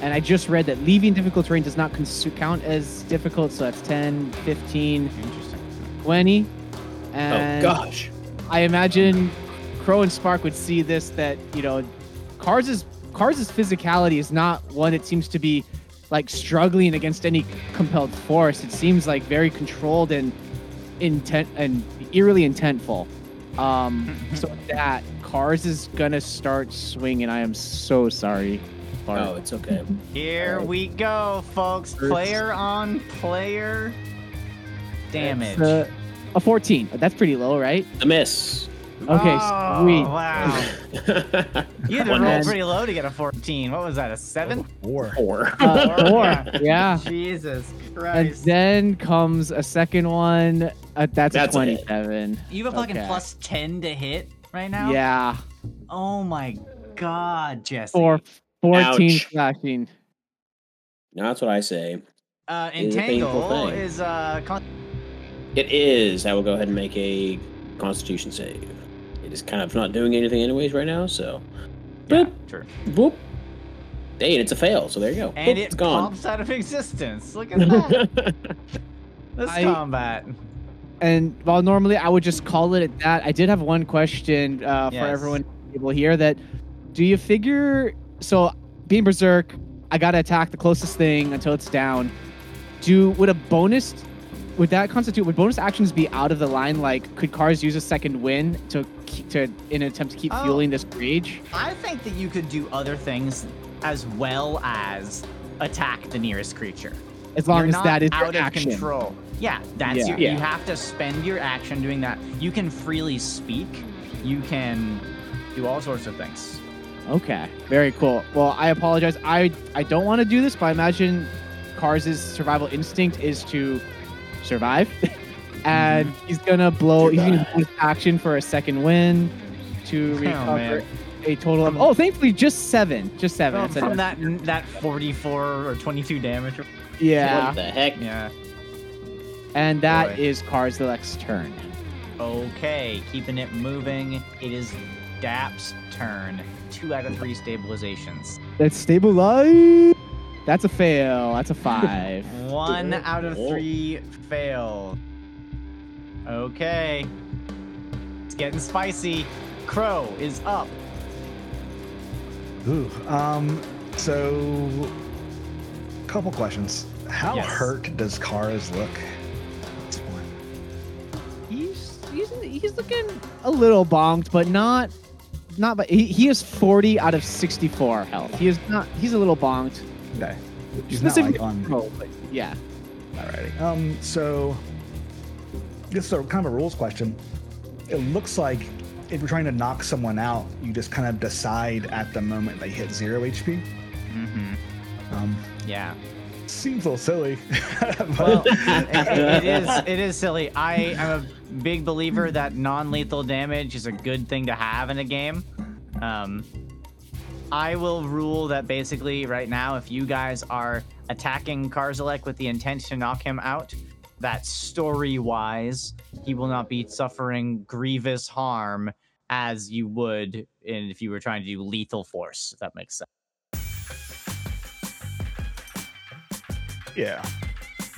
And I just read that leaving difficult terrain does not cons- count as difficult, so that's 10, 15, Interesting. 20. oh gosh. I imagine Crow and Spark would see this that, you know, Cars' Cars' physicality is not one that seems to be like struggling against any compelled force. It seems like very controlled and intent and eerily intentful. Um, so with that Cars is gonna start swinging. I am so sorry. Bart. Oh, it's okay. Here Alright. we go, folks. First- Player on player damage. It's, uh, a 14. That's pretty low, right? A miss. Okay, oh, sweet. Wow. You had to roll pretty low to get a 14. What was that, a 7? Four. Four. Uh, four. Yeah. Yeah. Jesus And then comes a second one. Uh, that's, That's a a 27. you have a fucking okay. plus 10 to hit right now? Yeah. Oh my god, Jesse. For 14 Ouch. slashing. No, that's what I say. Uh, Is a Entangle is uh, con- It is. I will go ahead and make a Constitution save. It is kind of not doing anything anyways right now, so. yeah, Boop. true. Whoop. Hey, it's a fail, so there you go. And Boop, it it's gone. pops out of existence. Look at that. this I- combat. And while normally I would just call it at that, I did have one question uh, for everyone able here that do you figure so being berserk, I gotta attack the closest thing until it's down. Do would a bonus would that constitute would bonus actions be out of the line? Like could cars use a second wind to keep, to in an attempt to keep Oh. fueling this rage? I think that you could do other things as well as attack the nearest creature. As long You're as that is your out of action. control. Yeah, that's Yeah. your, Yeah. you have to spend your action doing that. You can freely speak. You can do all sorts of things. Okay, very cool. Well, I apologize. I I don't want to do this, but I imagine Cars' survival instinct is to survive, and Mm-hmm. he's gonna blow. He's gonna Survive. use action for a second wind to Oh, recover man. a total of. Oh, thankfully, just seven. Just seven. From, That's from that that 44 or 22 damage. Yeah, What the heck? Yeah. And that Boy. is Cars Deluxe turn. Okay, keeping it moving. It is Dap's turn. Two out of three stabilizations. That's stabilize. That's a fail. That's a five. One out of three fail. Okay. It's getting spicy. Crow is up. Ooh. Um. So, couple questions. How Yes. hurt does Cars look? He's he's looking a little bonked, but not not. But he, he is forty out of sixty four health. He is not. He's a little bonked. Okay. He's not like on. Oh, but yeah. Alrighty. Um. So, this is a kind of a rules question. It looks like if you're trying to knock someone out, you just kind of decide at the moment they hit zero HP. Mm-hmm. Um. Yeah. Seems a little silly. Well, it, it is. It is silly. I am a big believer that non-lethal damage is a good thing to have in a game. Um, I will rule that basically right now, if you guys are attacking Karzelek with the intent to knock him out, that story-wise, he will not be suffering grievous harm as you would in, if you were trying to do lethal force. If that makes sense. Yeah.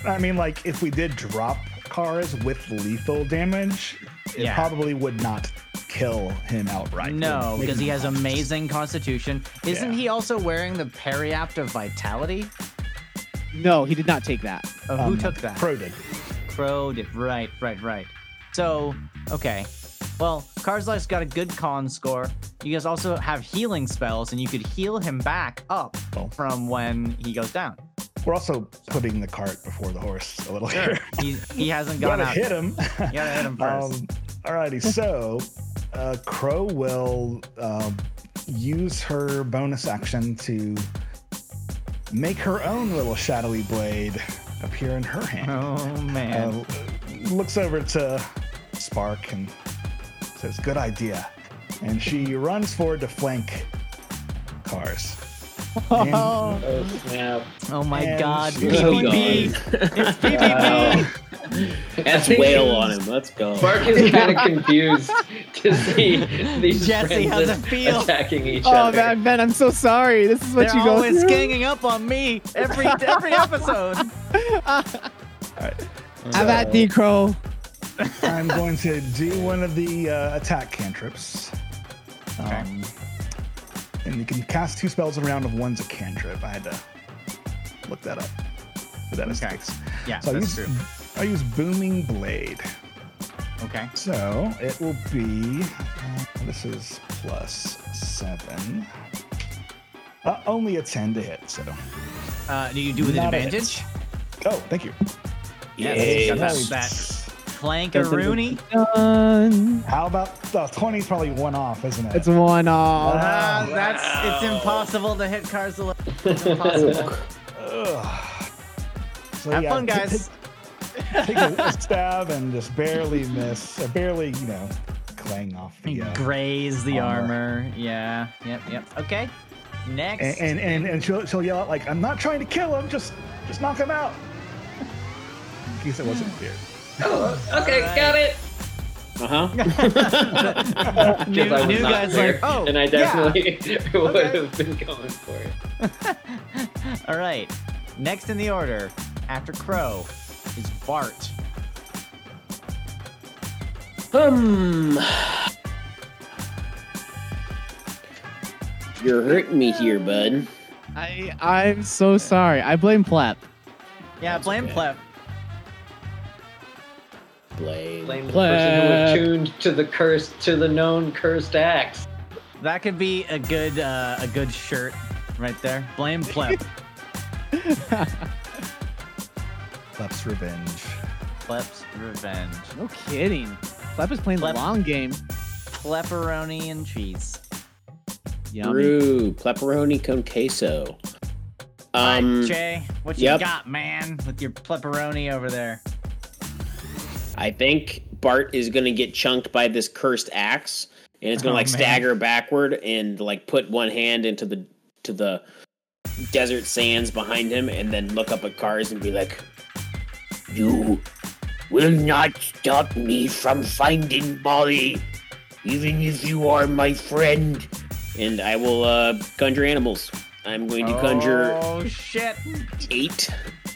I mean, like, if we did drop cars with lethal damage, it Yeah. probably would not kill him outright. No, because he has unconscious. amazing constitution. Isn't Yeah. he also wearing the periapt of vitality? No, he did not take that. Oh, who Um, took that? Crow did. Crow did. Right, right, right. So, okay. Well, Karzlife's got a good con score. You guys also have healing spells, and you could heal him back up from when he goes down. We're also putting the cart before the horse a little here. He, he hasn't gone Gotta out. hit him. You gotta hit him first. Um, alrighty, so uh, Crow will um, use her bonus action to make her own little shadowy blade appear in her hand. oh, man. Uh, looks over to Spark and says, "Good idea," and she runs forward to flank Cars. And- Oh snap! oh, my and God. she- PvP. It's PvP. That's think whale on him. Let's go. Mark is kind of confused to see these Jesse, friends how's it feel? attacking each Oh other. Oh man, Ben, I'm so sorry. This is what They're you go always through. ganging up on me every every episode. I've at thee, Crow. I'm going to do one of the uh, attack cantrips. Um, and you can cast two spells in a round of one's a cantrip. I had to look that up. But that is Okay. case. Yeah, So I that's use, true. I use Booming Blade. Okay. So it will be. Uh, this is plus seven. Uh, only a 10 to hit, so. Uh, do you do with Not a advantage? Oh, thank you. Yes, you got that, Nice. that How about uh, 20 is probably one off, isn't it? It's one off. Ah, that's it's impossible to hit Karzala. It's impossible. Ugh. So, Have yeah, fun, t- guys. Take, take a, a stab and just barely miss, or barely, you know, clang off the. Uh, graze the armor. armor. Yeah. Yep. Yep. Okay. Next. and, and and and she'll, she'll yell out like, "I'm not trying to kill him, just just knock him out." In case it wasn't clear. Oh, okay, Alright. got it. Uh huh. new, Because I was new guy's clear, like, oh, and I yeah. definitely would Okay. have been going for it. All right. Next in the order, after Crow, is Bart. Hmm. You're hurting me here, bud. I I'm so sorry. I blame Plep. Yeah, That's blame okay. Plep. Blame. Blame the person who Pleb. attuned to the cursed, to the known cursed acts. That could be a good uh, a good shirt right there. Blame Plep. Plep's revenge. Plep's revenge. No kidding. Plep is playing Plep. the long game. Pepperoni and cheese. Yummy. Brew pepperoni con queso. Alright, Um, Jay, what you yep. got, man, with your pepperoni over there? I think Bart is gonna get chunked by this cursed axe, and it's gonna Oh, like man. stagger backward and like put one hand into the to the desert sands behind him, and then look up at cars and be like, You will not stop me from finding Molly, even if you are my friend. and I will uh, conjure animals. I'm going to conjure Oh shit! eight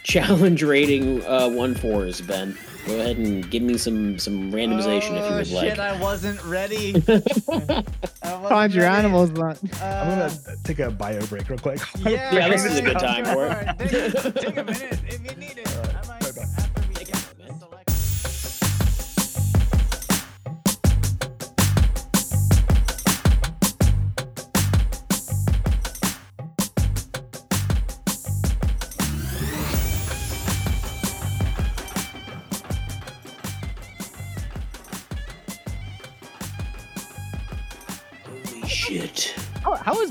challenge rating uh, one fours. Ben, go ahead and give me some some randomization if you Oh, would shit, like. I wasn't ready. I wasn't Conjure ready. animals. But I'm Uh, gonna take a bio break real quick. Yeah, Yeah, this is a good time for it. Take, take a minute if you need it.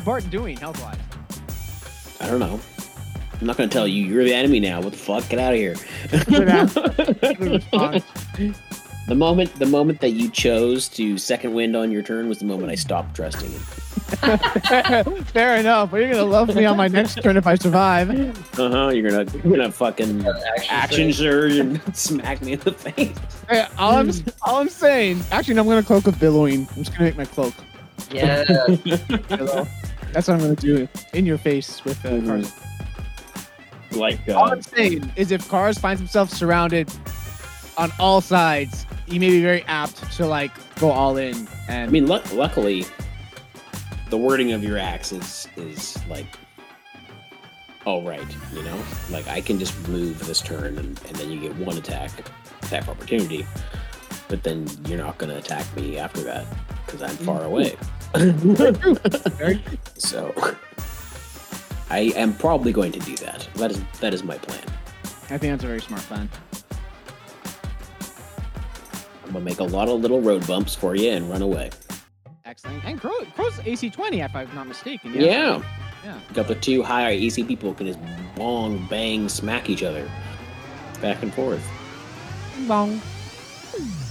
Is Bart doing health wise? I don't know. I'm not gonna tell you. You're the enemy now. What the fuck? Get out of here. The moment, the moment that you chose to second wind on your turn was the moment I stopped trusting him. Fair enough. But you're gonna love me on my next turn if I survive. Uh huh. You're gonna, you're gonna fucking Action, action surge and smack me in the face. Hey, all I'm all I'm saying. Actually, no, I'm gonna cloak with billowing. I'm just gonna make my cloak. Yeah. That's what I'm gonna do in your face with uh, Mhm. cars. Like, All uh, I'm saying is, if Cars finds himself surrounded on all sides, he may be very apt to like go all in. And I mean, lu- luckily, the wording of your axe is is like, all right, you know, like I can just move this turn, and, and then you get one attack, attack opportunity, but then you're not gonna attack me after that because I'm far away. So, I am probably going to do that. That is that is my plan. I think that's a very smart plan. I'm gonna make a lot of little road bumps for you and run away. Excellent. And Crow, Crow's AC 20, if I'm not mistaken. Yeah. Yeah. Got the two high AC people can just bong, bang, smack each other back and forth. Bong.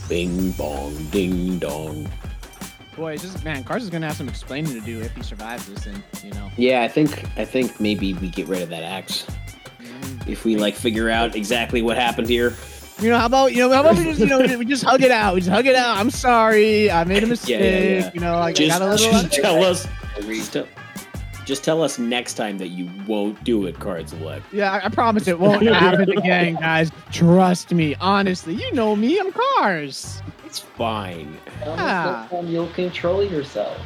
Bing bong, ding dong. Boy, it's just man, Cars is gonna have some explaining to do if he survives this, and you know. Yeah, I think I think maybe we get rid of that axe mm. if we like figure out exactly what happened here. You know, how about you know, how about we just you know we just hug it out. We just hug it out. I'm sorry, I made a mistake. yeah. You know, like Just, I got a little. just tell us. Just tell, just tell us next time that you won't do it, Cards Select. Yeah, I, I promise it won't happen again, guys. Trust me. Honestly, you know me. I'm Cars. It's fine. Ah. Next time you'll control yourself.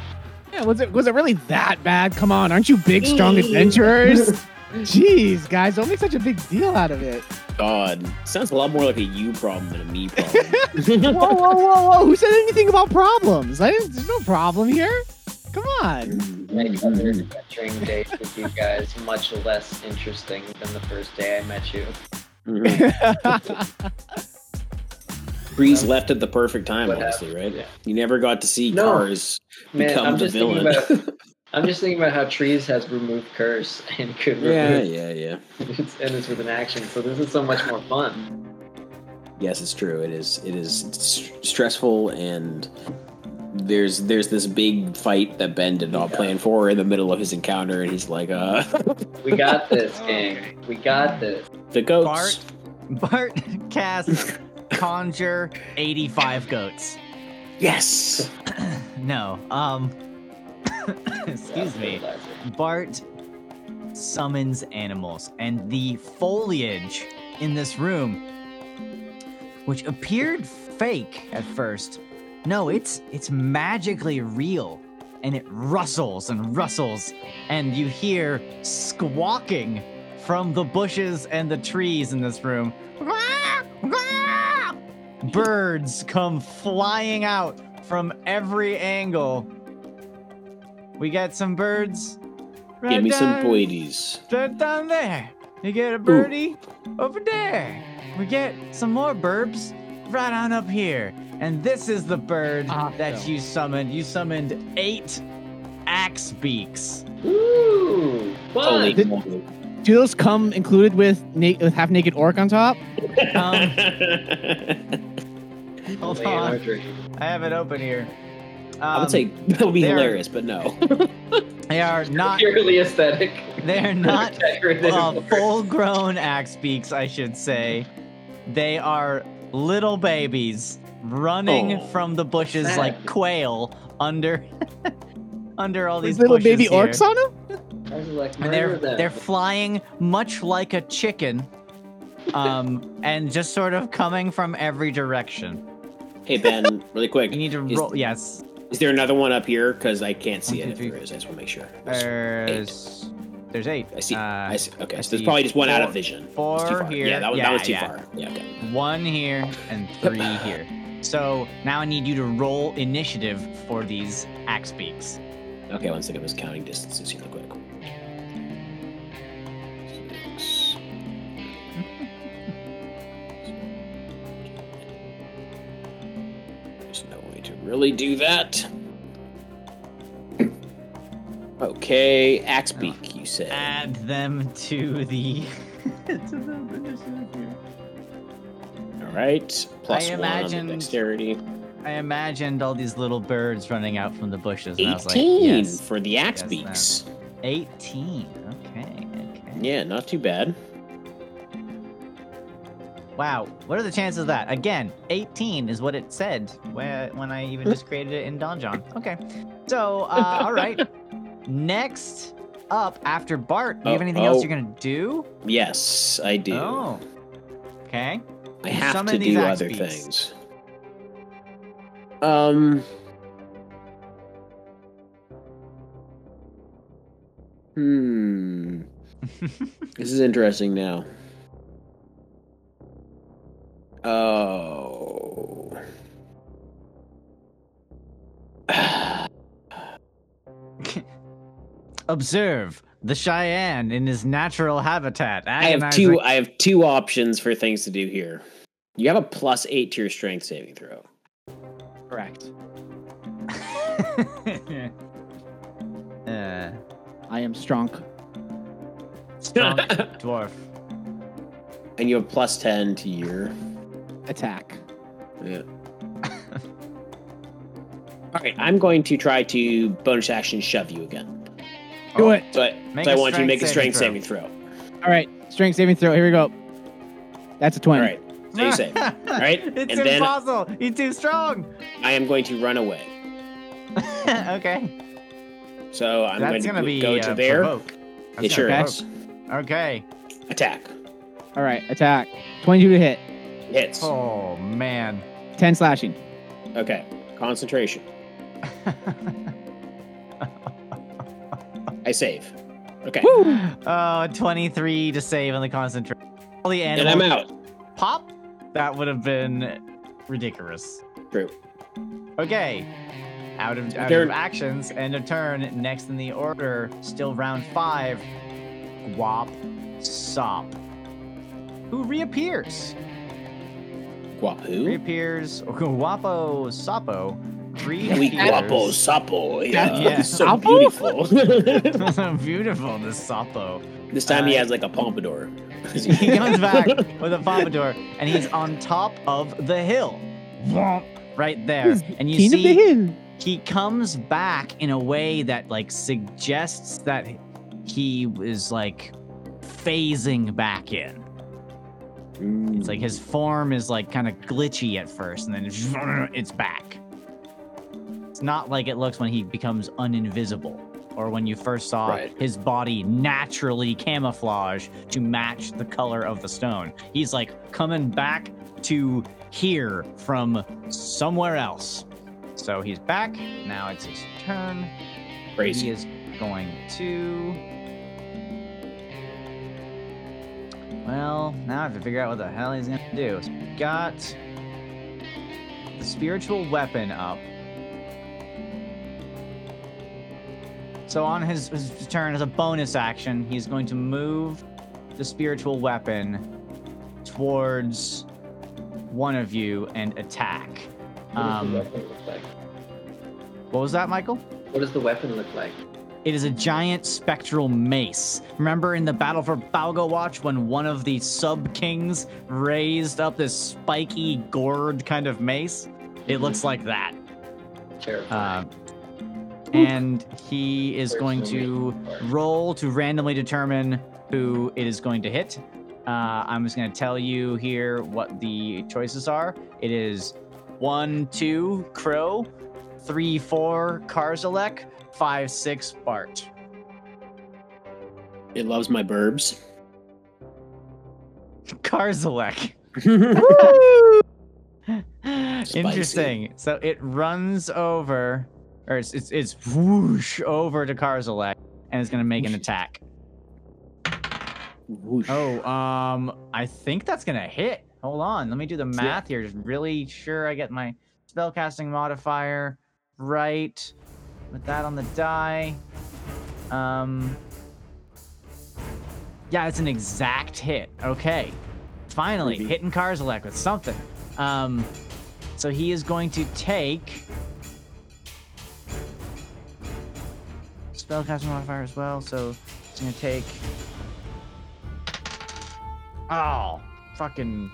Yeah, was it was it really that bad? Come on, aren't you big, strong adventurers? Jeez, guys, don't make such a big deal out of it. God, sounds a lot more like a you problem than a me problem. Whoa, whoa, whoa, whoa! Who said anything about problems? I didn't, there's no problem here. Come on. Make other adventuring days with you guys much less interesting than the first day I met you. Breeze Um, left at the perfect time, what honestly, right? Yeah. You never got to see No. cars Man, become I'm the just thinking villain. about I'm just thinking about how trees has removed curse and could yeah, remove yeah, yeah. it's, and it's with an action. So this is so much more fun. Yes, it's true. It is. It is s- stressful, and there's there's this big fight that Ben did not Yeah. plan for in the middle of his encounter, and he's like, "Uh, We got this, gang. We got this. the goats." Bart, Bart casts conjure 85 goats. Yes. No, um, excuse me. Bart summons animals, and the foliage in this room, which appeared fake at first, no, it's it's magically real, and it rustles and rustles, and you hear squawking from the bushes and the trees in this room. Birds come flying out from every angle. We got some birds. Give right me some down- poetes. Right down there. You get a birdie over there. We get some more burbs right on up here. And this is the bird Awesome. that you summoned. You summoned eight axe beaks. Woo! Fun. Holy Did- moly. Do those come included with na- with half naked orc on top? Um, hold Man, on. Audrey. I have it open here. I Um, would say that would be they're- hilarious, but no. they are not. purely aesthetic. They're not decorative. uh, full-grown axe beaks, I should say. They are little babies running Oh. from the bushes Sad. like quail under under all these With little bushes baby here. orcs on them? I was like, and they're them. they're flying much like a chicken, um, and just sort of coming from every direction. hey Ben, really quick. You need to Is- roll. Yes, Is there another one up here? Because I can't see One, it two, if three. there is. I just want to make sure. there's there's eight. I see. Uh, I see. Okay, I so there's probably just one out of vision. four too far. here. Yeah, that was, Yeah, that was too yeah. far. Yeah, okay. One here and three here. So now I need you to roll initiative for these axe beaks. Okay, one second. I was counting distances here real quick. Six. There's no way to really do that. Okay, axe beak, you said. Add them to the. to the here. All right, plus I one on imagined- the dexterity. I imagined all these little birds running out from the bushes, and I was like, yes, for the axe Yes, beaks. 18. Okay, okay. Yeah, not too bad. Wow, what are the chances of that? Again, 18 is what it said when, I even just created it in Donjon. Okay, so, uh, all right. Next up, after Bart, do you have Oh, anything else oh. you're going to do? Yes, I do. Oh. Okay. I have Summon to these do other things. Um. Hmm. This is interesting now. Oh. Observe the Cheyenne in his natural habitat. I have two. I have two options for things to do here. You have a plus eight to your strength saving throw. Correct. uh, I am strong. strong dwarf. And you have plus 10 to your. Attack. Yeah. All right, I'm going to try to bonus action shove you again. Do it. So I, so I a want you to make a strength strength saving saving throw. All right. Strength saving throw. Here we go. That's a 20. All right, so you save. All right, It's and then impossible. He's too strong. I am going to run away. okay. So I'm That's going gonna to be go uh, to there. provoke. That's It sure gonna is. Okay. Attack. All right. Attack. 22 to hit. Hits. Oh man. 10 slashing. Okay. Concentration. I save. Okay. Oh, 23 to save on the concentration. All the animals. And I'm out. pop. That would have been ridiculous. True. Okay. Out of, out of actions, end of turn. Next in the order, still round five. Guap Sop. Who reappears? Guapo. Reappears. Guapo Sapo. We Reappears. guapo sapo. Yeah. Yeah. So Sapo? beautiful. Beautiful, this Sapo. This time he Uh, has like a pompadour. he comes back with a pompadour and he's on top of the hill. Right there. And you King of the see hill. he comes back in a way that like suggests that he is like phasing back in. It's like his form is like kind of glitchy at first and then it's back. It's not like it looks when he becomes uninvisible or when you first saw Right. his body naturally camouflage to match the color of the stone. He's like coming back to here from somewhere else. So he's back. Now it's his turn. Crazy. He is going to. Well, now I have to figure out what the hell he's gonna do. So got the spiritual weapon up. So on his, his turn as a bonus action, he's going to move the spiritual weapon towards one of you and attack. What does Um, the weapon look like? what was that, Michael? What does the weapon look like? It is a giant spectral mace. Remember in the battle for Balgo Watch when one of the sub kings raised up this spiky gourd kind of mace? It looks like that. Terrifying. Um, and he is going to roll to randomly determine who it is going to hit. Uh, I'm just going to tell you here what the choices are. It is one, two, Crow, three, four, Karzelek, five, six, Bart. It loves my burbs. Karzelek. Interesting. So it runs over, or it's it's, it's whoosh over to Karzelek, and it's gonna make an attack. Whoosh. Oh, um, I think that's gonna hit. Hold on, let me do the math here. Just really sure I get my spellcasting modifier right. With that on the die. Um. Yeah, it's an exact hit. Okay. Finally, hitting Karzelek with something. Um, so he is going to take spellcasting modifier as well. So it's gonna take. Oh, fucking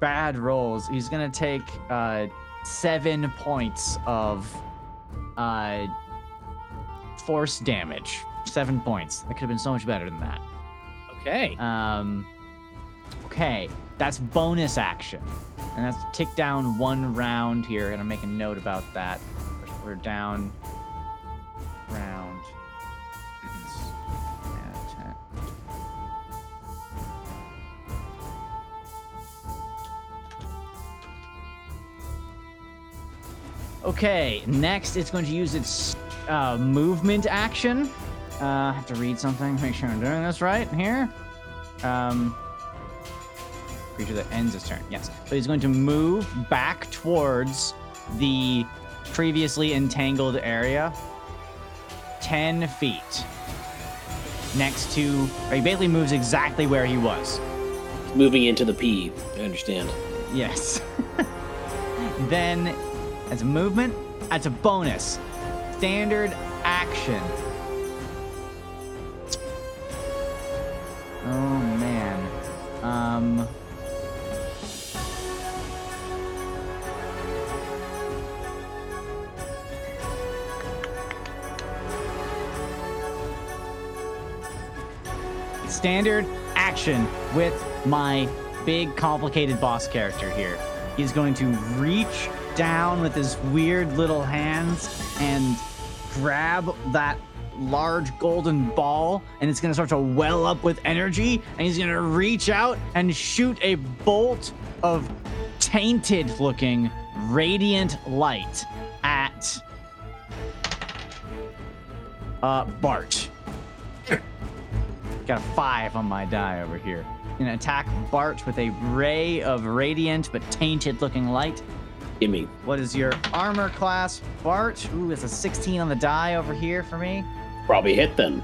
bad rolls. He's gonna take uh seven points of uh force damage. Seven points. That could have been so much better than that. Okay. Um, okay, that's bonus action, and that's tick down one round here. Gonna make a note about that. We're down round. Okay, next it's going to use its uh, movement action. Uh, I have to read something, make sure I'm doing this right here. Um, creature that ends its turn, yes. So he's going to move back towards the previously entangled area 10 feet. Next to, he basically moves exactly where he was. Moving into the P. I understand. Yes. then, as a movement, as a bonus, standard action. Oh man. Um. Standard action with my big complicated boss character here. He's going to reach down with his weird little hands and grab that large golden ball and it's going to start to well up with energy and he's going to reach out and shoot a bolt of tainted looking radiant light at uh Bart. Got a 5 on my die over here gonna attack Bart with a ray of radiant but tainted looking light. Gimme. What is your armor class, Bart? Ooh, it's a 16 on the die over here for me. Probably hit them.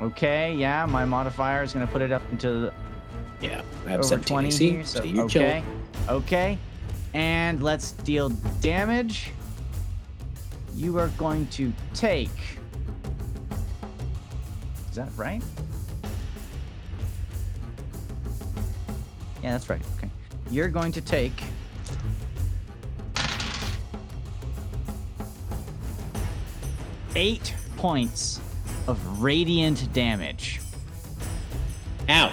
Okay, yeah, my modifier is gonna put it up into the, Yeah. I have over 20 AC, here. So, so you okay, okay, and let's deal damage. You are going to take. Is that right? Yeah, that's right. Okay. You're going to take. Eight points of radiant damage. Ow.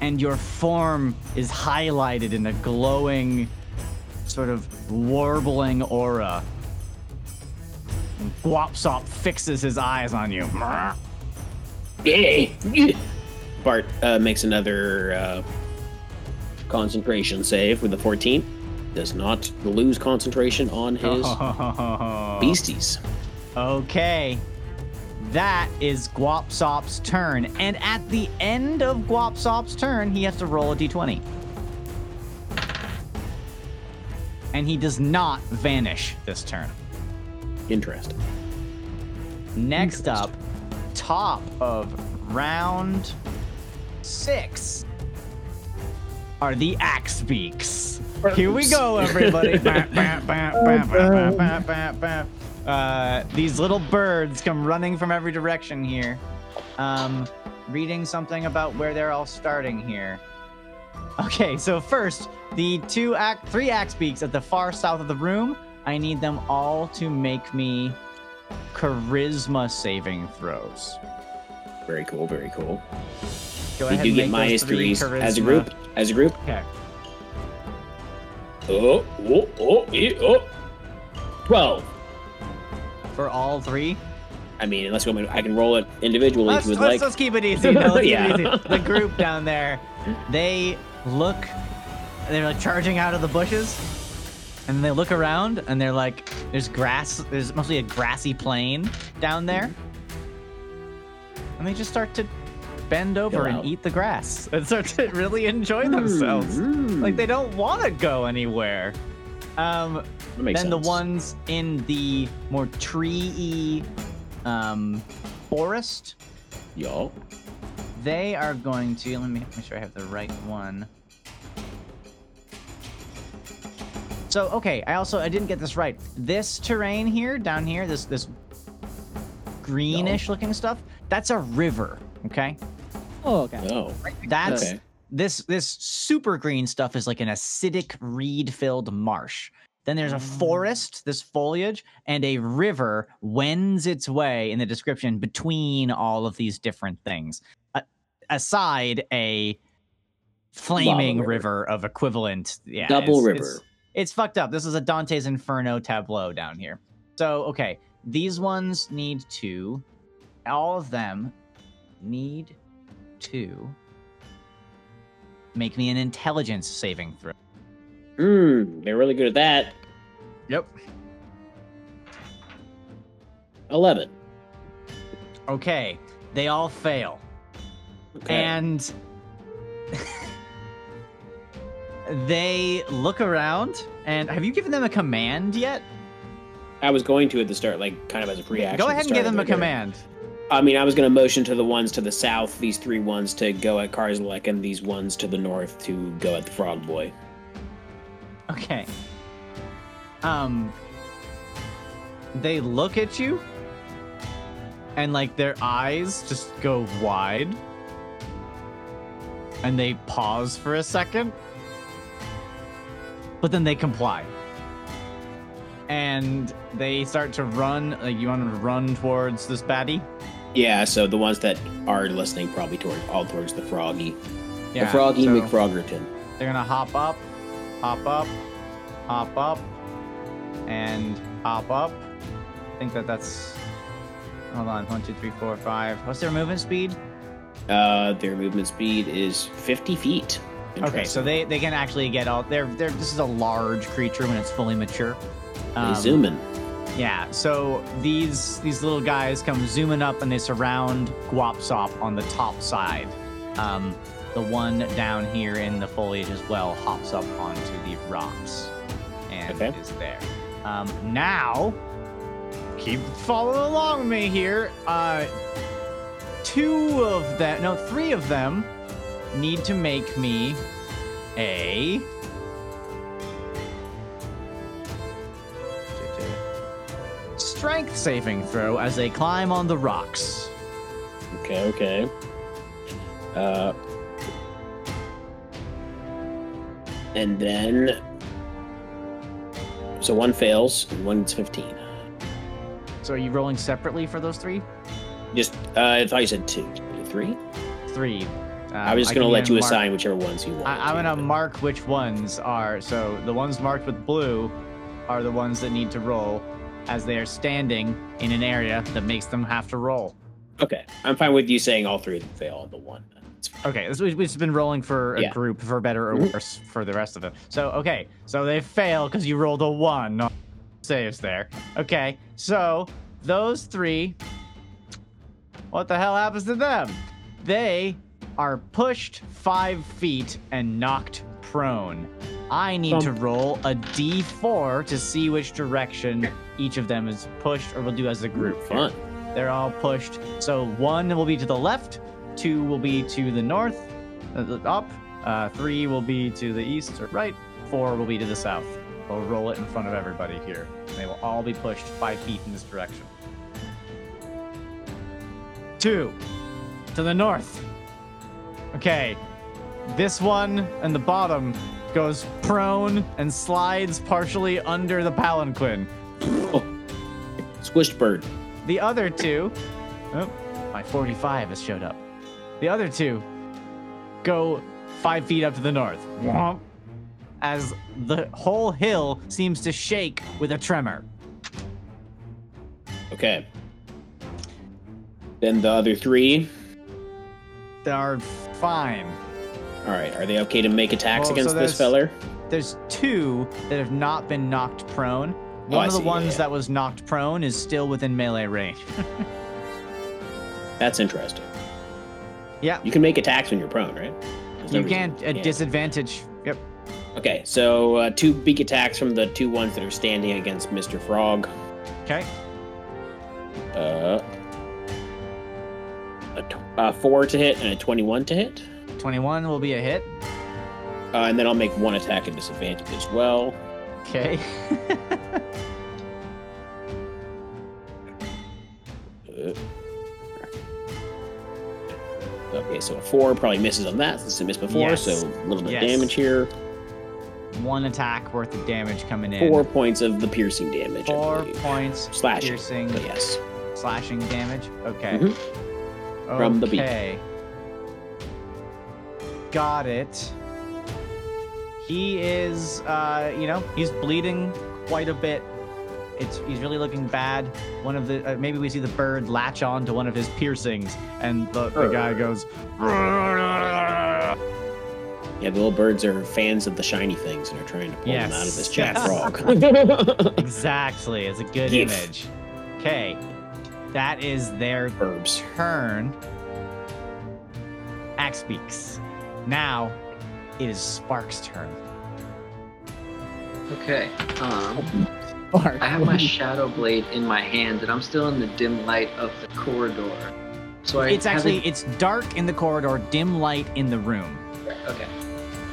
and your form is highlighted in a glowing, sort of warbling aura. And Guop'Sop fixes his eyes on you. Bart uh, makes another uh, concentration save with the 14. Does not lose concentration on his beasties. Okay. That is Guop'Sop's turn. And at the end of Guop'Sop's turn, he has to roll a d20. And he does not vanish this turn. Interesting. Next up, top of round six are the axe beaks. Here we go, everybody. Uh, these little birds come running from every direction here. Um, reading something about where they're all starting here. Okay, so first, the two act, three axe beaks at the far south of the room. I need them all to make me charisma saving throws. Very cool. Very cool. Go You do get make minus threes as a group. As a group. Okay. Oh, oh, oh, oh. 12. For all three. I mean, unless you want me to, I can roll it individually Let's, if you would let's, like. let's keep it easy. No, let's Yeah. keep it easy. The group down there, they look, they're like charging out of the bushes, and they look around, and they're like, there's grass, there's mostly a grassy plain down there, and they just start to bend over and eat the grass and start to really enjoy themselves. Mm, Like they don't want to go anywhere. Um, then the ones in the more tree um, forest, Y'all. they are going to. Let me make sure I have the right one. So okay, I also I didn't get this right. This terrain here, down here, this this greenish looking stuff, that's a river. Okay, Oh, okay. Oh. that's Okay. this this super green stuff is like an acidic reed filled marsh then there's a mm. forest this foliage and a river wends its way in the description between all of these different things A- aside a flaming river. river. of equivalent yeah Double it's- river. it's, it's fucked up this is a dante's inferno tableau down here so okay these ones need to all of them need to make me an intelligence saving throw. Hmm. They're really good at that. Yep. 11. Okay. They all fail. Okay. And they look around. And have you given them a command yet? I was going to at the start, like kind of as a reaction. Go ahead and give them a their command. I mean, I was going to motion to the ones to the south, these three ones to go at Karzelek, and these ones to the north to go at the Frog Boy. Okay. Um they look at you and like their eyes just go wide. And they pause for a second. But then they comply. And they start to run, like you want them to run towards this baddie? Yeah, so the ones that are listening probably toward all towards the Froggy. Yeah. the Froggy so McFroggerton. They're gonna hop up, hop up, hop up, and hop up. I think that that's. Hold on, one, two, three, four, five. What's their movement speed? Uh, their movement speed is 50 feet. Okay, so they they can actually get all. They're they're. This is a large creature when it's fully mature. they Um, zoom in. Yeah, so these these little guys come zooming up and they surround Guop'Sop on the top side. Um, the one down here in the foliage as well hops up onto the rocks and Okay. is there. Um, now, keep following along with me here. Uh, two of them, no, three of them need to make me a strength saving throw as they climb on the rocks. Okay, okay. Uh, and then, so one fails, and one gets 15. So are you rolling separately for those three? Just, uh, I thought you said two. Three? Three. Um, I was just gonna let you mark- assign whichever ones you want. I, I'm gonna mark which ones are. So the ones marked with blue are the ones that need to roll, as they are standing in an area that makes them have to roll. Okay, I'm fine with you saying all three of them fail on the one. Okay, this we've just been rolling for a Yeah. group, for better or Mhm. worse, for the rest of it. So okay, so they fail because you rolled a one. No saves there. Okay, so those three. What the hell happens to them? They are pushed five feet and knocked prone. I need to roll a d4 to see which direction each of them is pushed, or we'll do as a group. here. Fun. They're all pushed. So one will be to the left, two will be to the north, uh, up, uh, three will be to the east or right, four will be to the south. We'll roll it in front of everybody here. They will all be pushed five feet in this direction. Two to the north. Okay, this one and the bottom goes prone and slides partially under the palanquin. Oh. Squished bird. The other two, oh, my 45 has showed up. The other two go five feet up to the north. Whomp. As the whole hill seems to shake with a tremor. Okay. Then the other three. They are fine. All right, are they okay to make attacks Well, so against this there's- feller? There's two that have not been knocked prone. Oh, One I of the see, ones yeah. that was knocked prone is still within melee range. That's interesting. yeah, You can make attacks when you're prone, right? There's no you reason- can't. A yeah. disadvantage. Yep. Okay, so uh, two big attacks from the two ones that are standing against Mr. Frog. Okay. Uh, tw- uh, four to hit and a 21 to hit. 21 will be a hit. Uh, and then I'll make one attack at disadvantage as well. Okay. Uh, Okay, so a four probably misses on that since it missed before, Yes. so a little bit Yes. of damage here. One attack worth of damage coming in. Four points of the piercing damage. Four points Slashing, piercing But yes. slashing damage. Okay. Mhm. From the beak. Okay. Got it. He is uh you know, he's bleeding quite a bit. It's he's really looking bad. One of the uh, maybe we see the bird latch on to one of his piercings and the, the Sure. guy goes Yeah, the little birds are fans of the shiny things and are trying to pull them out of this giant yes. frog. Exactly. It's a good Gif. image. Okay. That is their Herbs. turn. Axe beaks. Now it is Spark's turn. Okay. Um, Bark. I have my shadow blade in my hand, and I'm still in the dim light of the corridor. So I It's actually ad- it's dark in the corridor, dim light in the room. okay.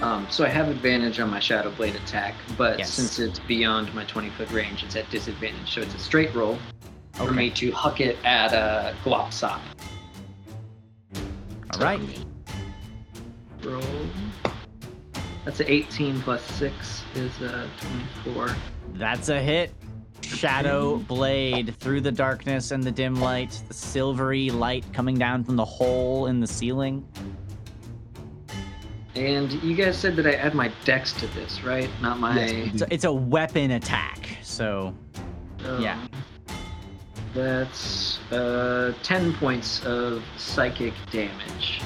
Um, so I have advantage on my shadow blade attack, but Yes. since it's beyond my 20 foot range, it's at disadvantage. So it's a straight roll for me to huck it at uh, Glopsop. All right. Roll. That's an 18 plus six is uh, 24. That's a hit. Shadow blade through the darkness and the dim light, the silvery light coming down from the hole in the ceiling. And you guys said that I add my dex to this, right? Not my. It's a, it's a weapon attack, so Um, Yeah. That's uh, 10 points of psychic damage.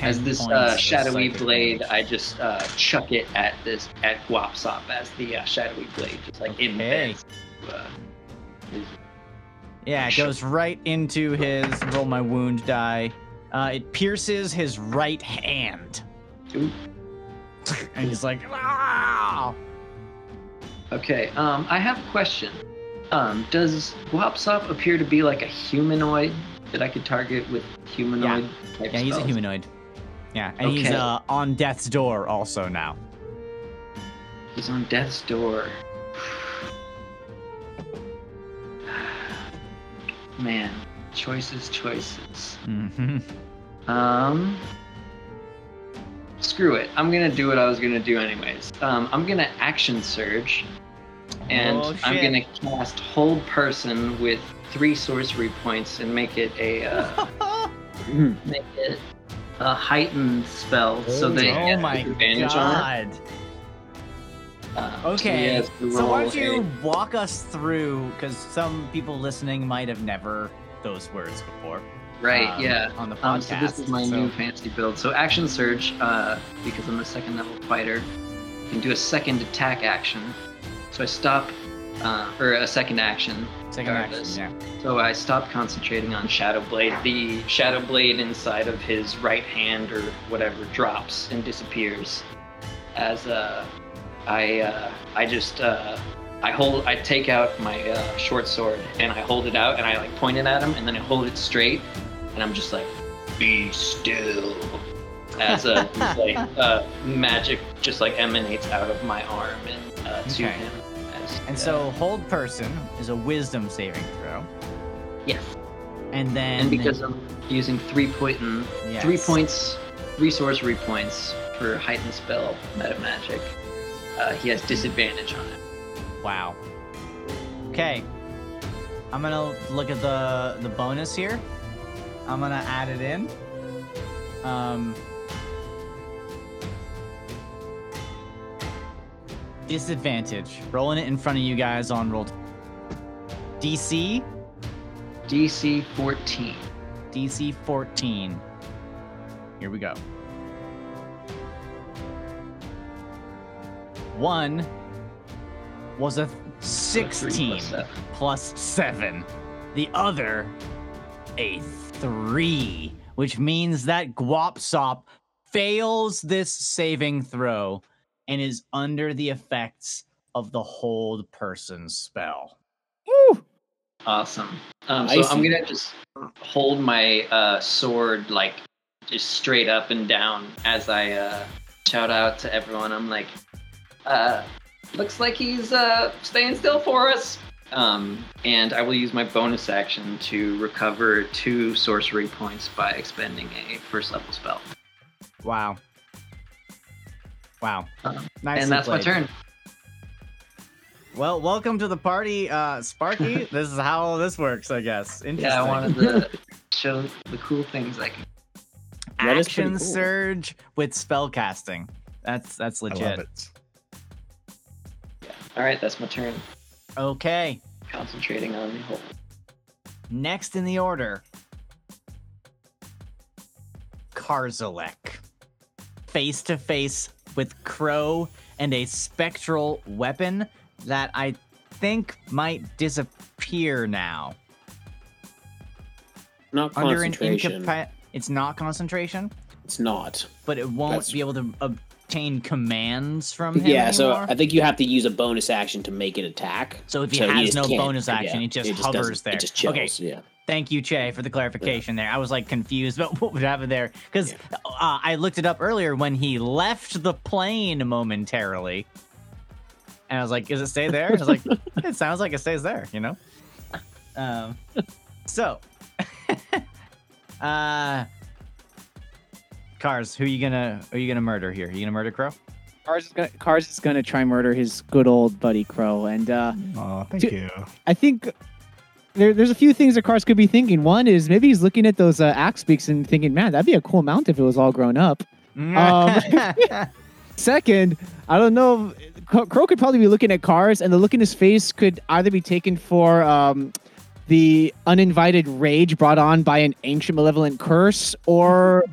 As this uh, shadowy blade, damage. I just uh, chuck it at this at Guop'Sop as the uh, shadowy blade just like Okay. embeds. Uh, his- Yeah, it goes right into his roll my wound die. Uh, it pierces his right hand. Ooh. And he's like, ah! Okay, um, I have a question. Um, does Guop'Sop appear to be like a humanoid that I could target with humanoid type Yeah, he's a humanoid. Yeah, and he's uh, on death's door also now. He's on death's door. Man, choices, choices. hmm Um, screw it. I'm gonna do what I was gonna do anyways. Um, I'm gonna action surge, and Oh, I'm gonna cast hold person with three sorcery points and make it a uh, make it a heightened spell, so they oh get my advantage on it. Uh, Okay, has to so why don't you a- walk us through, because some people listening might have never those words before. right? um, yeah. On the podcast. Um, so this is my so- new fancy build. So action surge, uh, because I'm a second level fighter, can do a second attack action. So I stop, uh, or a second action. second action. Yeah. So I stop concentrating on Shadow Blade. The Shadow Blade inside of his right hand or whatever drops and disappears. As uh, I uh, I just uh, I hold I take out my uh, short sword and I hold it out and I like point it at him and then I hold it straight and I'm just like be still as a like uh, magic just like emanates out of my arm and uh, to Okay. him. And uh, so hold person is a wisdom saving throw. yes. And then and because I'm using three point and three points, three sorcery points for heightened spell meta magic, uh, he has disadvantage on it. Wow. Okay. I'm gonna look at the the bonus here. I'm gonna add it in. Um. Disadvantage. Rolling it in front of you guys on roll. DC DC 14. DC 14. Here we go. One was a Three 16 plus seven. plus 7. The other, a 3, which means that Guop'Sop fails this saving throw and is under the effects of the hold person spell. Woo! Awesome. Um, so I'm gonna just hold my uh, sword like just straight up and down as I uh, shout out to everyone. I'm like, uh, looks like he's uh, staying still for us. Um, and I will use my bonus action to recover two sorcery points by expending a first level spell. Wow. Wow. Nice. And that's my turn. Well, welcome to the party, uh, Sparky. this is how this works, I guess. Interesting. Yeah, I wanted to show the cool things I can. That is pretty Action cool. surge with spell casting. That's that's I legit. love it. All right, that's my turn. Okay. Concentrating on the hole. Next in the order, Karzelek. face to face with Crow and a spectral weapon that I think might disappear now. Not Under an concentration. incapa- it's not concentration, it's not. but it won't That's- be able to obtain commands from him Yeah, so. I think you have to use a bonus action to make it attack. So if he So has just no bonus action, yeah, it just doesn't- hovers there. Just chills. Okay, Yeah. Thank you, Che, for the clarification there. I was like confused about what would happen there because uh, I looked it up earlier when he left the plane momentarily, and I was like, "Does it stay there?" I was like, "It sounds like it stays there," you know. Um, so, uh, cars, who you gonna are you gonna murder here? you gonna murder Crow? Cars is gonna Cars is gonna try murder his good old buddy Crow, and uh, Oh, thank Two- you. I think there, there's a few things that Cars could be thinking. One is maybe he's looking at those uh, axe beaks and thinking, "Man, that'd be a cool mount if it was all grown up." Um, Second, I don't know. Crow could probably be looking at Cars, and the look in his face could either be taken for um, the uninvited rage brought on by an ancient malevolent curse, or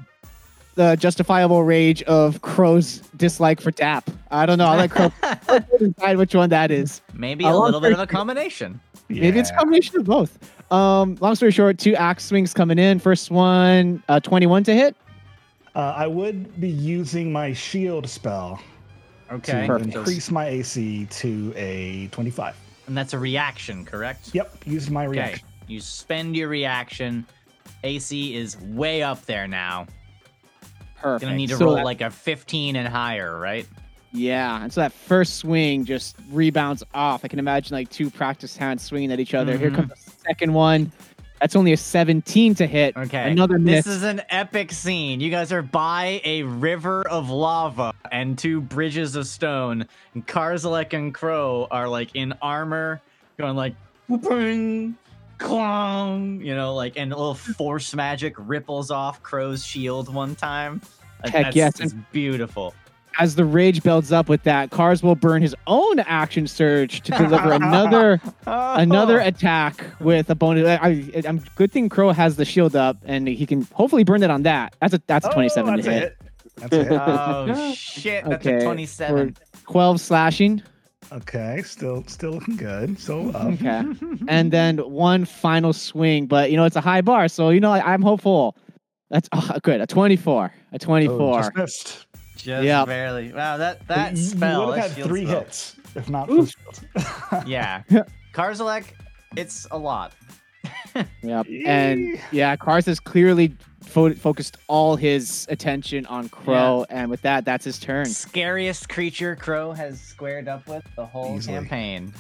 the justifiable rage of Crow's dislike for Dap. I don't know. I like Crow. Decide which one that is. Maybe a little bit of a to- combination. Maybe it's a combination of both. Um, long story short, two axe swings coming in. First one, uh, 21 to hit. Uh, I would be using my shield spell Okay, to Perfect. increase my AC to a 25. and that's a reaction, correct? Yep, use my Okay, reaction. you spend your reaction. AC is way up there now. Perfect. You're gonna need to So roll that- like a 15 and higher, right? Yeah, and so that first swing just rebounds off. I can imagine like two practice hands swinging at each other. Here Mhm. comes the second one. That's only a 17 to hit. Okay. Another miss. This is an epic scene. You guys are by a river of lava and two bridges of stone. And Karzelek and Crow are like in armor, going like "Whooping, clong, you know, like and a little force magic ripples off Crow's shield one time. Heck That's, yes, it's beautiful. As the rage builds up with that, Cars will burn his own action surge to deliver another another Oh. attack with a bonus. I, I, I'm good thing Crow has the shield up, and he can hopefully burn it on that. That's a that's a 27 oh, to that's a hit. Oh, hit. That's a hit. Oh shit! That's Okay, a 27. 12 slashing. okay, still still looking good. Still up. Okay. and then one final swing, but you know it's a high bar, so you know I, I'm hopeful. That's oh, good. A 24. A 24. Oh, just missed. Just Yep. barely. Wow, that that you, spell. would have had three spell. hits if not Ooh. for shield. Yeah. Karzelek, it's a lot. Yep. And yeah, Cars has clearly fo- focused all his attention on Crow, and with that, that's his turn. Scariest creature Crow has squared up with the whole Easily. campaign.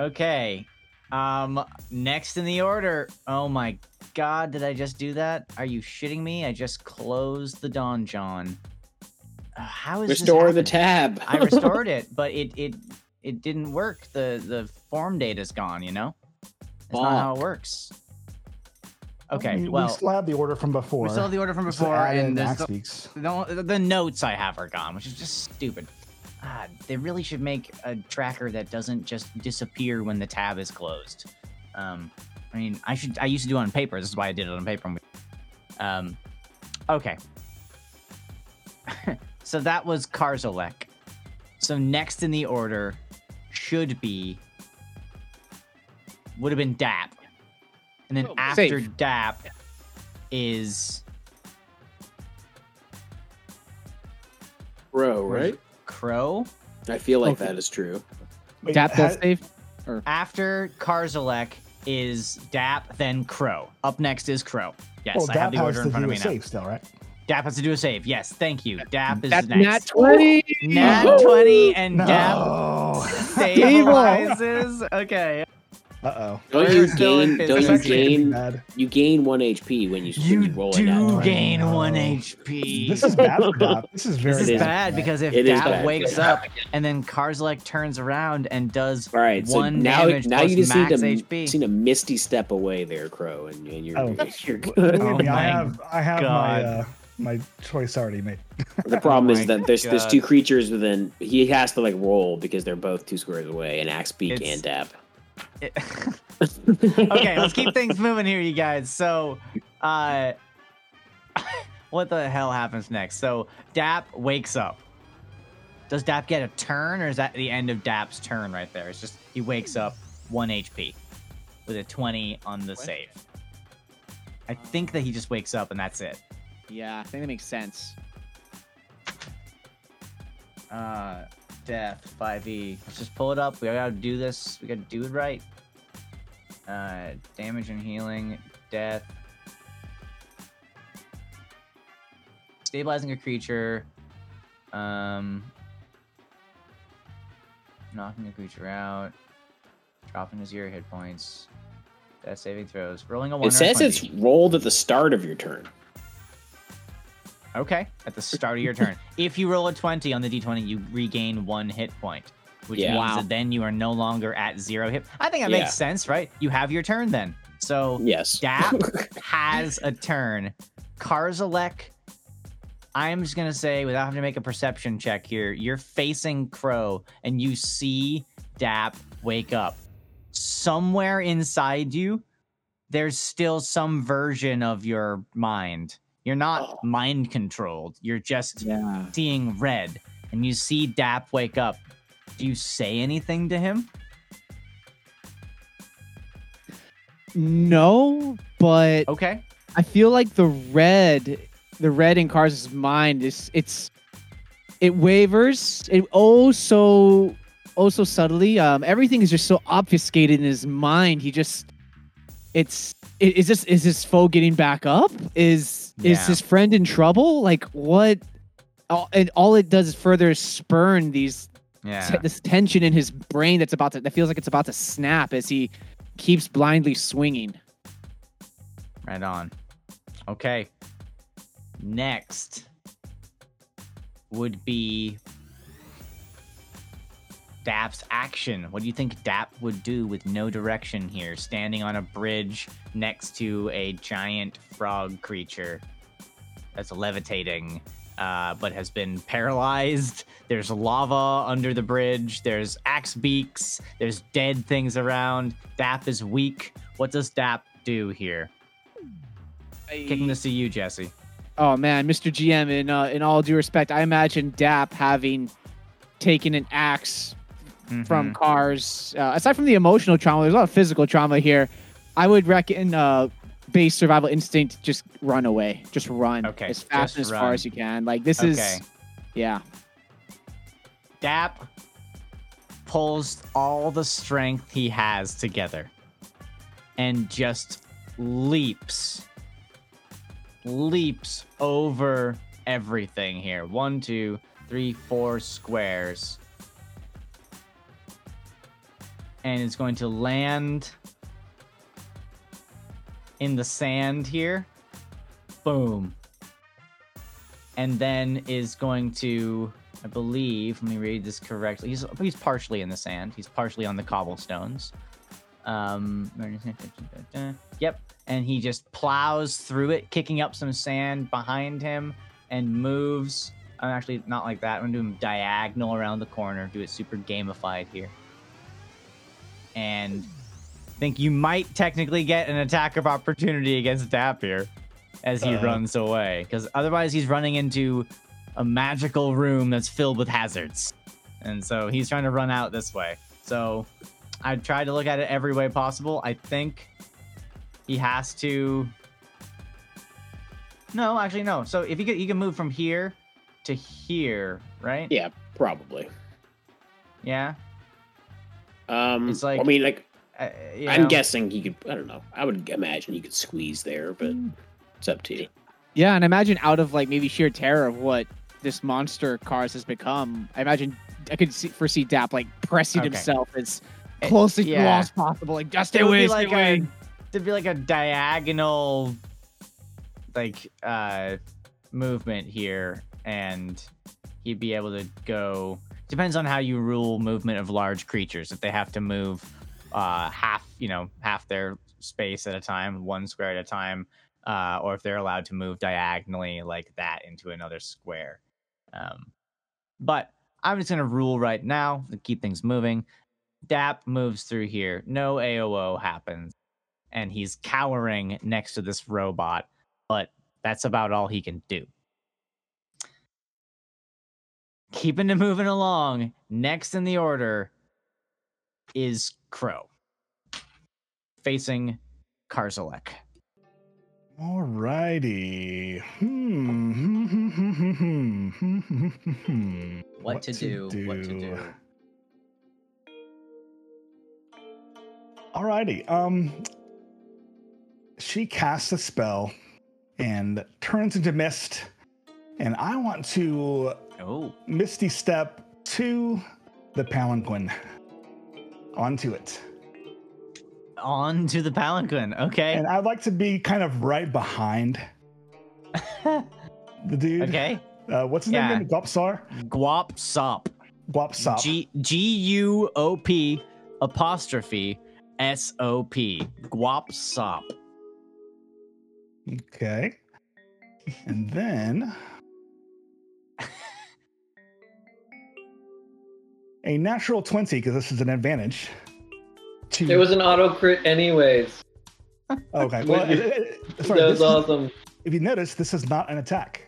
Okay. Um next in the order. Oh my god, did I just do that? Are you shitting me? I just closed the donjon. Uh, how is Restore the tab. I restored it, but it it it didn't work. The the form data's gone, you know? That's not how it works. We- Okay, we, well, still have the order from before. we still have the order from before, add and the, the, the notes I have are gone, which is just stupid. God, they really should make a tracker that doesn't just disappear when the tab is closed. Um, I mean, I should. I used to do it on paper. This is why I did it on paper. Um, okay. so that was Karzelek. So next in the order should be would have been Dap, and then Oh, after safe. Dap is Bro, right? Crow. I feel like Okay. that is true. Wait, Tap ha- that save. After Karzelek is Dap, then Crow. Up next is Crow. Yes, well, I have the order in front of a me now. save still, right? Dap has to do a save. Yes, thank you. Dap is That's next. nat 20. Nat 20 and Dap stabilizes. Okay. Uh oh. Don't you gain? Don't you gain? You gain one HP when you when you roll a nat do 20. gain No. one HP. This is bad for Dap. This is very This is It is bad because if It is Dap bad. wakes up and then Karzelek turns around and does All right, so one now damage now plus you just need to HP. seen a misty step away there, Crow, and, and you're, Oh. you're good. Oh me, I my have I have God. my uh, my choice already made. The problem Oh is that there's there's two creatures within. He has to like roll because they're both two squares away, and Axe Beak It's- and Dap. okay, let's keep things moving here, you guys. So, uh, what the hell happens next? So Dap wakes up. Does Dap get a turn, or is that the end of Dap's turn right there? It's just he wakes up one HP with a 20 on the save. I think that he just wakes up and that's it. Yeah, I think that makes sense. Uh, death 5e. Let's just pull it up. We gotta do this. We gotta do it right. Uh, damage and healing, death. Stabilizing a creature. Um, knocking a creature out. Dropping his zero hit points. Death saving throws. Rolling a one. It says it's rolled at the start of your turn. Okay, at the start of your turn. If you roll a 20 on the d20, you regain one hit point, which Yeah. means Wow. that then you are no longer at zero hit. I think that Yeah. makes sense, right? You have your turn then. So Yes. Dap has a turn. Karzelek, I'm just gonna say, without having to make a perception check here, you're facing Crow and you see Dap wake up. Somewhere inside you, there's still some version of your mind. You're not Oh. mind controlled. You're just Yeah. seeing red. And you see Dap wake up. Do you say anything to him? No, but Okay. I feel like the red, the red in Cars' mind is it's it wavers. It oh so oh so subtly. Um, everything is just so obfuscated in his mind. He just it's is this is this foe getting back up? Is is his friend in trouble? Like what? All, and all it does is further spurn these Yeah. t- this tension in his brain that's about to that feels like it's about to snap as he keeps blindly swinging. Right on. Okay. Next would be Dap's action. What do you think Dap would do with no direction here, standing on a bridge next to a giant frog creature that's levitating, uh, but has been paralyzed? There's lava under the bridge. There's axe beaks. There's dead things around. Dap is weak. What does Dap do here? Kicking this to you, Jesse. Oh man, Mr. GM, in uh, in all due respect, I imagine Dap having taken an axe from Mhm. cars. Uh, aside from the emotional trauma, there's a lot of physical trauma here. I would reckon uh, base survival instinct, just run away, just run Okay, as fast and as run. far as you can. Like this Okay. is, yeah, Dap pulls all the strength he has together and just leaps, leaps over everything here. One, two, three, four squares. And it's going to land in the sand here. Boom. And then is going to I believe, let me read this correctly. He's he's partially in the sand. He's partially on the cobblestones. Um, yep, and he just plows through it, kicking up some sand behind him, and moves. I'm actually not like that. I'm gonna do him diagonal around the corner. Do it super gamified here, and think you might technically get an attack of opportunity against Dap here as he Uh. runs away, because otherwise he's running into a magical room that's filled with hazards. And so he's trying to run out this way. So I tried to look at it every way possible. I think he has to. No, actually, no. So if he could, he can move from here to here, right? Yeah, probably. Yeah. Um, It's like- I mean, like Uh, you I'm know. guessing he could. I don't know. I would imagine he could squeeze there, but it's up to you. yeah. And imagine out of like maybe sheer terror of what this monster Kars has become, I imagine I could see, foresee Dap like pressing Okay. himself as close to the yeah. wall as possible, like just stay It would away, be like away. a, it'd be like a diagonal, like uh, movement here, and he'd be able to go. Depends on how you rule movement of large creatures. If they have to move uh, half, you know, half their space at a time, one square at a time, uh, or if they're allowed to move diagonally like that into another square. Um, but I'm just gonna rule right now to keep things moving. Dap moves through here. No AOO happens. And he's cowering next to this robot. But that's about all he can do. Keeping it moving along. Next in the order is Crow, facing Karzelek. Alrighty. Hmm. What to do, what to do. Alrighty. Um, she casts a spell and turns into mist, and I want to Oh, misty step to the palanquin onto it, on to the palanquin. Okay. and I'd like to be kind of right behind the dude. okay. Uh, what's his Yeah. name? again? Gopsar. Guap Sop. Guop'Sop. G G U O P apostrophe S O P. Guop'Sop. Okay. And then a natural 20, because this is an advantage. To, It was an auto crit, anyways. okay. Well, you- sorry, that this was is- awesome. if you notice, this is not an attack.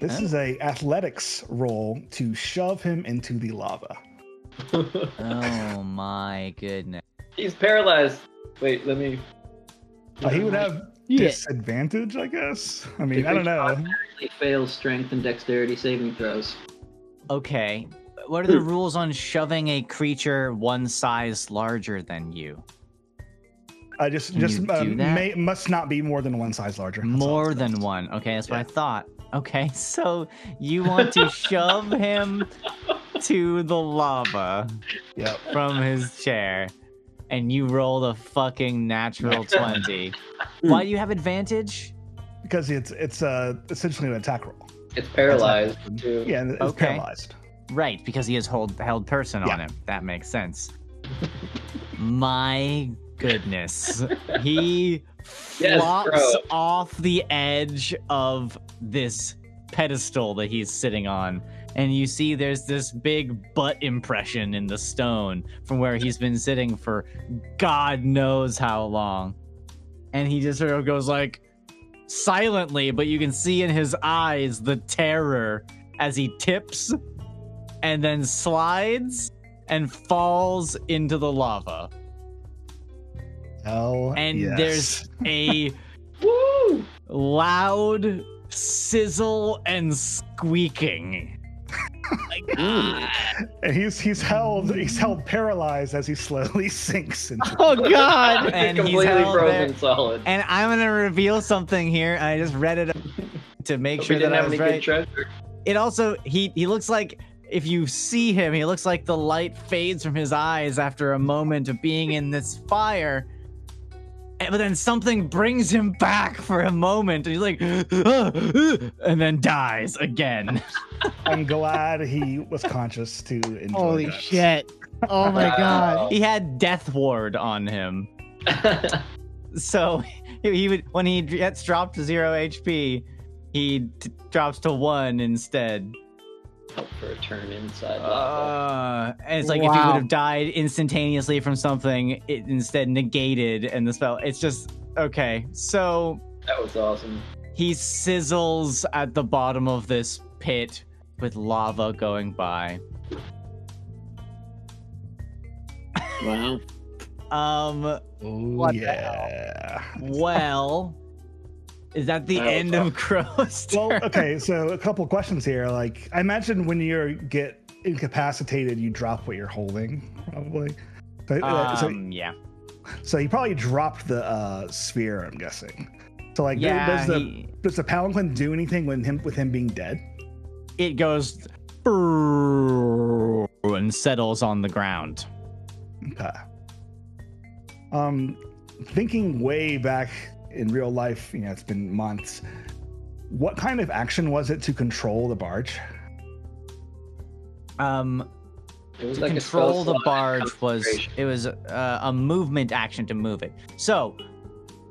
This Huh? is a athletics roll to shove him into the lava. Oh my goodness. He's paralyzed. Wait, let me. Uh, he would have Yeah. disadvantage, I guess. I mean, I don't know. He fails strength and dexterity saving throws. Okay. What are the rules on shoving a creature one size larger than you? I just Can just you uh, do that? may, must not be more than one size larger. That's all More it than says. one. Okay, that's what I thought. Okay, so you want to shove him to the lava Yep. from his chair, and you roll a fucking natural 20. Why do you have advantage? Because it's it's uh, essentially an attack roll. It's paralyzed too. Yeah, and it's Okay. paralyzed. Right, because he has hold held person on him. That makes sense. My goodness. He Yes, flops bro. off the edge of this pedestal that he's sitting on. And you see there's this big butt impression in the stone from where he's been sitting for God knows how long. And he just sort of goes like silently, but you can see in his eyes the terror as he tips and then slides and falls into the lava. Hell And yes. there's a Woo! loud sizzle and squeaking. Like, and he's he's held he's held paralyzed as he slowly sinks into. Oh God! And he's completely held frozen there. solid. And I'm gonna reveal something here. I just read it to make Hope sure we didn't that I have was any right. good treasure. it also he he looks like if you see him he looks like the light fades from his eyes after a moment of being in this fire And- but then something brings him back for a moment and he's like and then dies again I'm glad he was conscious to enjoy Holy that. shit! Oh my God! he had death ward on him so he he would when he gets dropped to zero hp he t- drops to one instead Help for a turn inside lava. Uh, and it's like if he would have died instantaneously from something, it instead negated and the spell. It's just okay. So that was awesome. he sizzles at the bottom of this pit with lava going by. Wow. Um, Oh What the yeah. well, is that the That was end of Crow's Well, okay, so a couple questions here. Like, I imagine when you get incapacitated, you drop what you're holding, probably. So, uh, so, Um, yeah, so you probably dropped the uh, sphere. I'm guessing. So, like, yeah. does the he- does the palanquin do anything when him with him being dead? it goes and settles on the ground. Okay. Um, thinking way back in real life, you know, it's been months. What kind of action was it to control the barge? Um, It was to like control spell the barge was it was uh, a movement action to move it so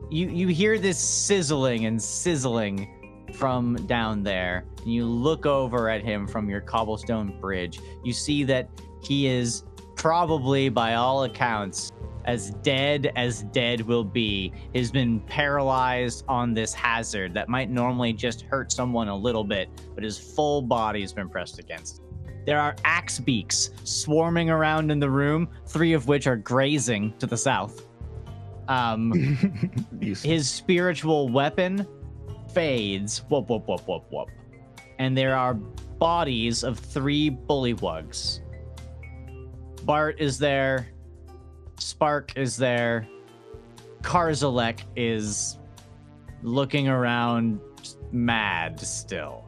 you you hear this sizzling and sizzling from down there and you look over at him from your cobblestone bridge you see that he is probably by all accounts as dead as dead will be, has been paralyzed on this hazard that might normally just hurt someone a little bit, but his full body has been pressed against. There are axe beaks swarming around in the room, three of which are grazing to the south. Um, his spiritual weapon fades. Whoop, whoop, whoop, whoop, whoop. And there are bodies of three bullywugs. Bart is there. Spark is there. Karzelek is looking around mad still.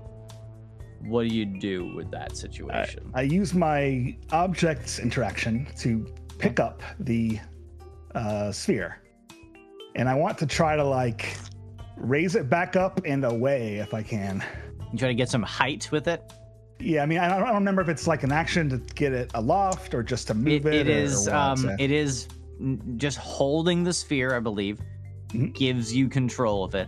What do you do with that I, situation? I use my objects interaction to pick up the uh, sphere, and I want to try to like raise it back up and away if I can. you try to get some height with it? Yeah, I mean, I don't, I don't remember if it's like an action to get it aloft or just to move it. it or- is or what, um it is just holding the sphere i believe Mhm. gives you control of it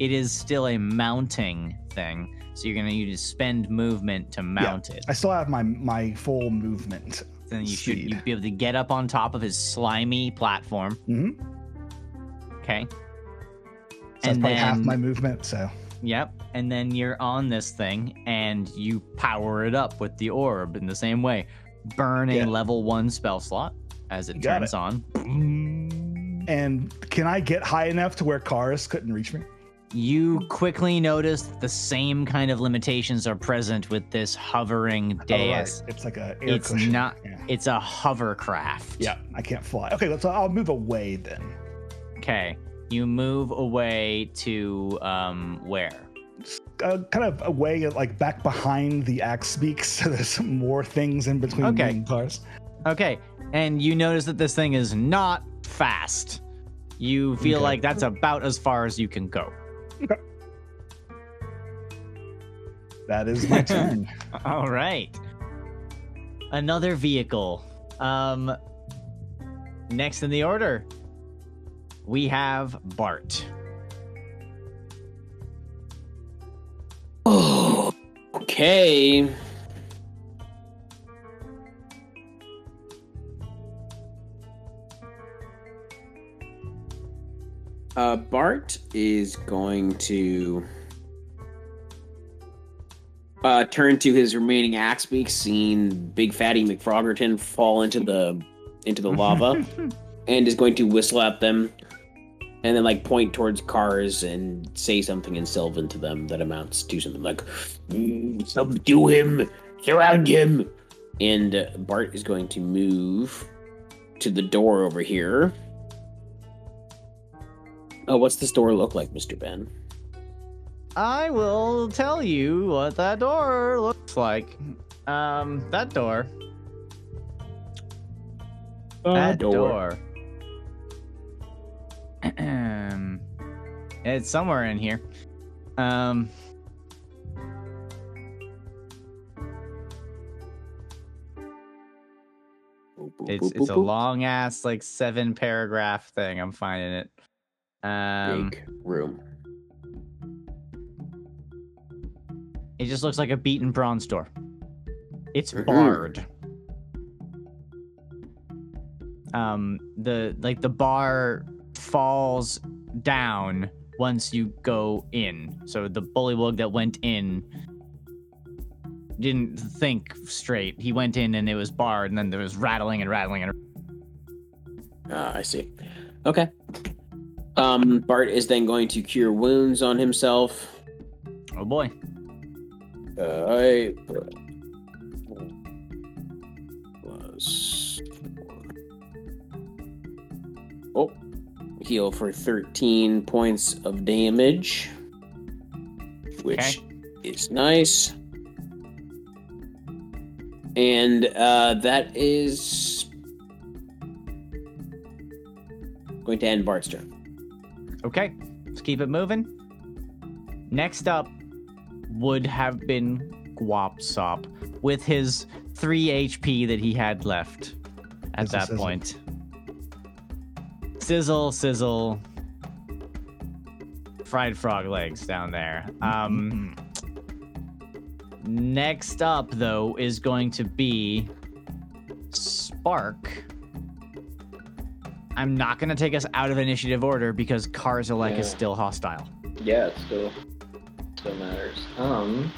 it is still a mounting thing so you're gonna need to spend movement to mount it I still have my my full movement. then you should speed. you'd be able to get up on top of his slimy platform hmm okay So that's probably half my movement. So Yep. And then you're on this thing and you power it up with the orb in the same way. Burn a Yeah. level one spell slot as it You got turns it. on. And can I get high enough to where Kars couldn't reach me? You quickly notice the same kind of limitations are present with this hovering Oh, right. dais. It's like a air It's cushion. not. Yeah. It's a hovercraft. yeah, I can't fly. Okay, let's. I'll move away then. Okay. You move away to um where? Uh, kind of away, like back behind the axe beaks, so there's some more things in between Okay. and Kars. Okay. And you notice that this thing is not fast. You feel Okay. like that's about as far as you can go. That is my turn. All right. Another vehicle. Um next in the order, we have Bart. Oh, okay. Uh, Bart is going to uh, turn to his remaining axe beaks, seeing Big Fatty McFroggerton fall into the into the lava, and is going to whistle at them, and then like point towards Kars and say something in Sylvan to them that amounts to something like Mm, Subdue him. Surround him. and uh, Bart is going to move to the door over here. Oh, what's this door look like, Mr. Ben? I will tell you what that door looks like. Um, that door. that door. Ahem. It's somewhere in here. Um. It's it's a long ass like seven paragraph thing. I'm finding it. Um, big room. it just looks like a beaten bronze door. It's barred. Um, the like the bar falls down once you go in. So the bullywug that went in didn't think straight. He went in and it was barred, and then there was rattling and rattling and Ah, I see. Okay. Um, Bart is then going to cure wounds on himself. oh boy. Uh, I plus heal for thirteen points of damage, which Okay. is nice. And uh, that is going to end Bart's turn. Okay, let's keep it moving. Next up would have been Guop'Sop with his 3 HP that he had left at Sizzle, that sizzle. point. Sizzle, sizzle. Fried frog legs down there. Um, next up, though, is going to be Spark. I'm not gonna take us out of initiative order because Karzelek is still hostile. Yeah, it still still matters. Um,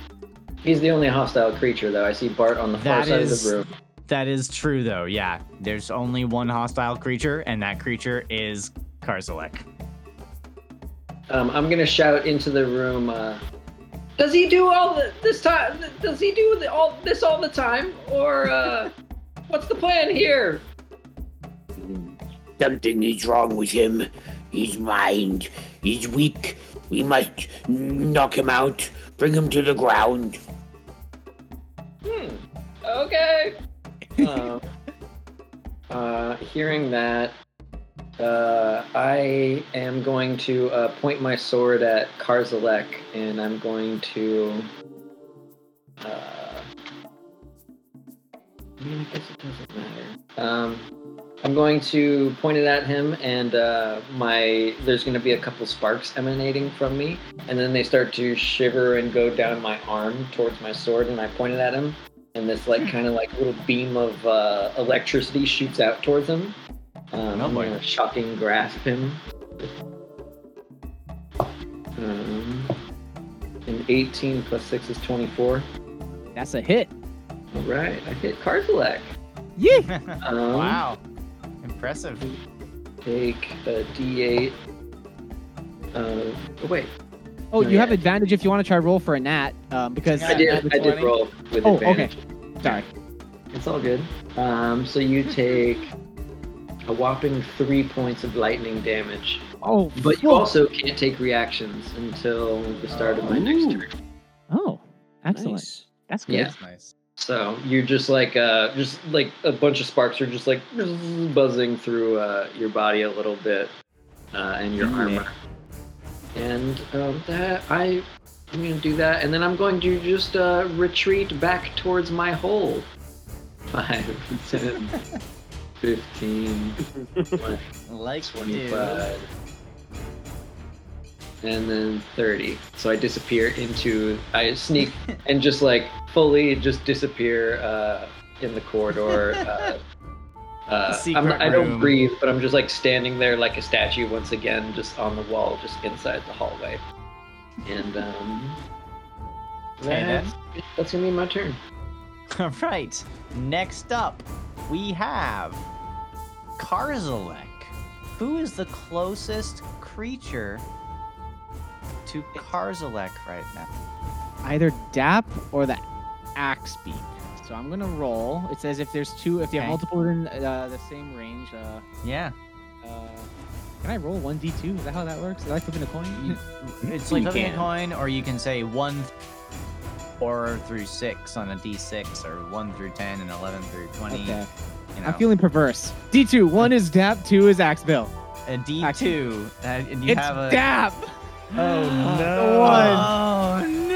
he's the only hostile creature though. I see Bart on the far That side is- of the room. That is true though, yeah. There's only one hostile creature, and that creature is Karzelek. Um, I'm gonna shout into the room. Uh, does he do all the, this time? Does he do the, all this all the time, or uh, what's the plan here? Something is wrong with him. His mind. He's weak. We must knock him out. Bring him to the ground. Hmm. Okay. Uh, uh, hearing that, uh, I am going to uh, point my sword at Karzelek, and I'm going to. Uh, I mean, I guess it doesn't matter. Um, I'm going to point it at him, and uh, my there's going to be a couple sparks emanating from me, and then they start to shiver and go down my arm towards my sword, and I point it at him, and this like kind of like little beam of uh, electricity shoots out towards him. Um, Oh, I'm boy. gonna shocking grasp him. Um, an 18 plus 6 is 24. That's a hit. All right, I hit Karzelek. Yeah. Um, wow. Impressive. Take a D8. Uh, oh, wait, Oh, No, you have advantage if you want to try roll for a nat, um, because I did. I did roll with Oh, advantage. Sorry. It's all good. Um, so you take a whopping three points of lightning damage, Oh, but you whoa. also can't take reactions until the start of my next turn. Oh, excellent. Nice. That's good. Yeah. That's nice. So you're just like, uh, just like a bunch of sparks are just like buzzing through uh, your body a little bit, uh, and your Yeah. armor. And um, that I, I'm gonna do that, and then I'm going to just uh, retreat back towards my hole. Five, 10, 15, 20, Like 25, and then 30. So I disappear into, I sneak and just like fully just disappear uh, in the corridor. Uh, uh, I'm, I don't breathe, but I'm just like standing there like a statue once again, just on the wall, just inside the hallway. And um, Okay, then. that's, that's gonna be my turn. All right. Next up, we have Karzelek. Who is the closest creature to Karzelek right now? Either DAP or the axe beak. So I'm gonna roll. It says if there's two, if you have Okay. multiple within uh, the same range. Uh, Yeah. uh, can I roll one d2? Is that how that works? Is that like flipping a coin? It's like You flipping a coin, or you can say one four through six on a d6, or one through ten and eleven through twenty. okay. You know, I'm feeling perverse. D2. One is DAP. Two is axe bill. a d2, uh, and you it's have a. DAP. Oh The one. Oh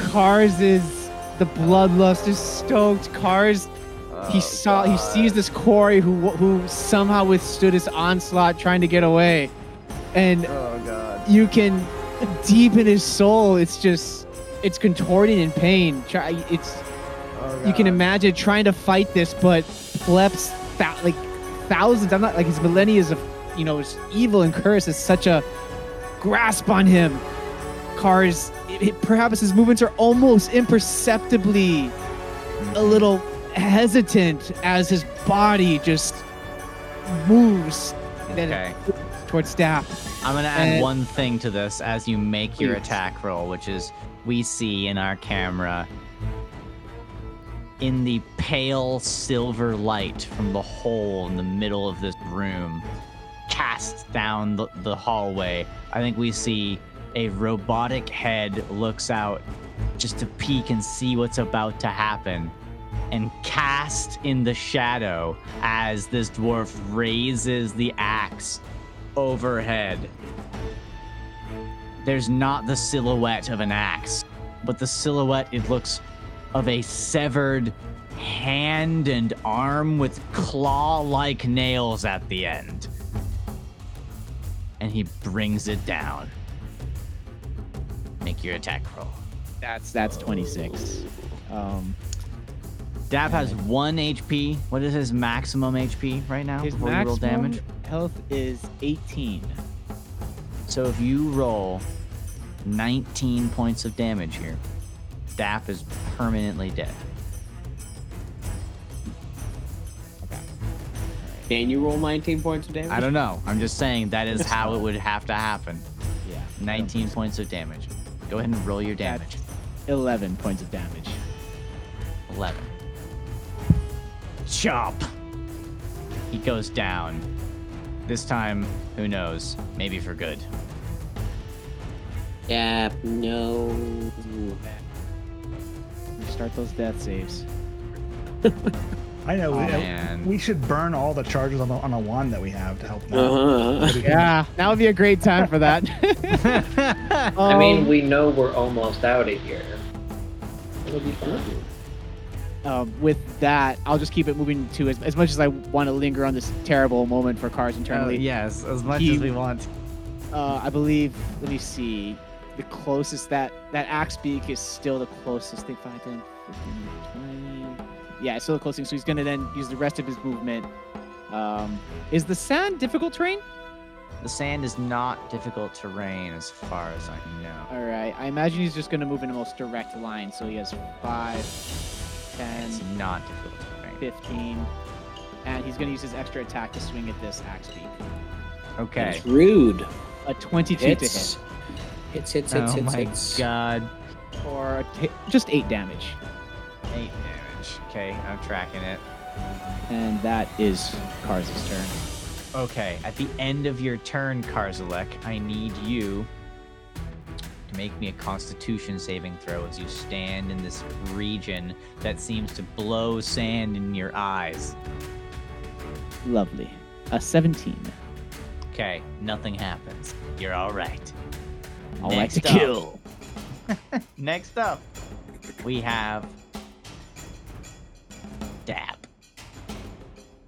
no! Kars is the bloodlust is stoked. Kars he oh, saw he sees this quarry who who somehow withstood his onslaught trying to get away. And Oh god. you can deep in his soul. It's just it's contorting in pain. Try, it's oh, you can imagine trying to fight this but thou- like thousands i'm not like his millennia of you know his evil and curse is such a grasp on him. Kars it, it- perhaps his movements are almost imperceptibly a mm-hmm. little hesitant as his body just moves Okay. towards staff. I'm gonna add And- one thing to this as you make your Please. attack roll, which is we see in our camera in the pale silver light from the hole in the middle of this room cast down the, the hallway. I think we see a robotic head looks out just to peek and see what's about to happen. And cast in the shadow as this dwarf raises the axe overhead. There's not the silhouette of an axe, but the silhouette, it looks of a severed hand and arm with claw like nails at the end. And he brings it down. Make your attack roll. That's that's 26. Um, Dap has one HP. What is his maximum HP right now his before you roll maximum damage? health is 18. So if you roll 19 points of damage here, Dap is permanently dead. Can you roll 19 points of damage? I don't know. I'm just saying that is how it would have to happen. Yeah. 19 points of damage. Go ahead and roll your damage. 11 points of damage. 11. Chop! He goes down. This time, who knows? Maybe for good. Yeah, no. Start those death saves. I know. Oh, we, man. we should burn all the charges on, the, on a wand that we have to help them. Uh-huh. Yeah, now would be a great time for that. I mean, Um, we know we're almost out of here. It'll be fun. Um, with that, I'll just keep it moving to as, as much as I want to linger on this terrible moment for Kars internally. Oh, yes, as much He- as we want. Uh, I believe. Let me see. The closest that that axe beak is still the closest thing. 5, 10, 15, 20. Yeah, it's still the closest. So he's gonna then use the rest of his movement. Um, is the sand difficult terrain? The sand is not difficult terrain as far as I know. All right. I imagine he's just gonna move in the most direct line. So he has 5, 10, It's not difficult terrain. 15, and he's gonna use his extra attack to swing at this axe beak. Okay. It's rude. A 22 Hits. to hit, Hits, hits, hits, Oh hits, my hits. god. or a t- just eight damage, Eight damage. Okay, I'm tracking it. and that is Kars' turn. Okay, at the end of your turn, Karzelek, I need you to make me a constitution saving throw as you stand in this region that seems to blow sand in your eyes. Lovely. A 17. Okay, nothing happens. You're all right. I like to Next up- kill. Next up, we have Dap,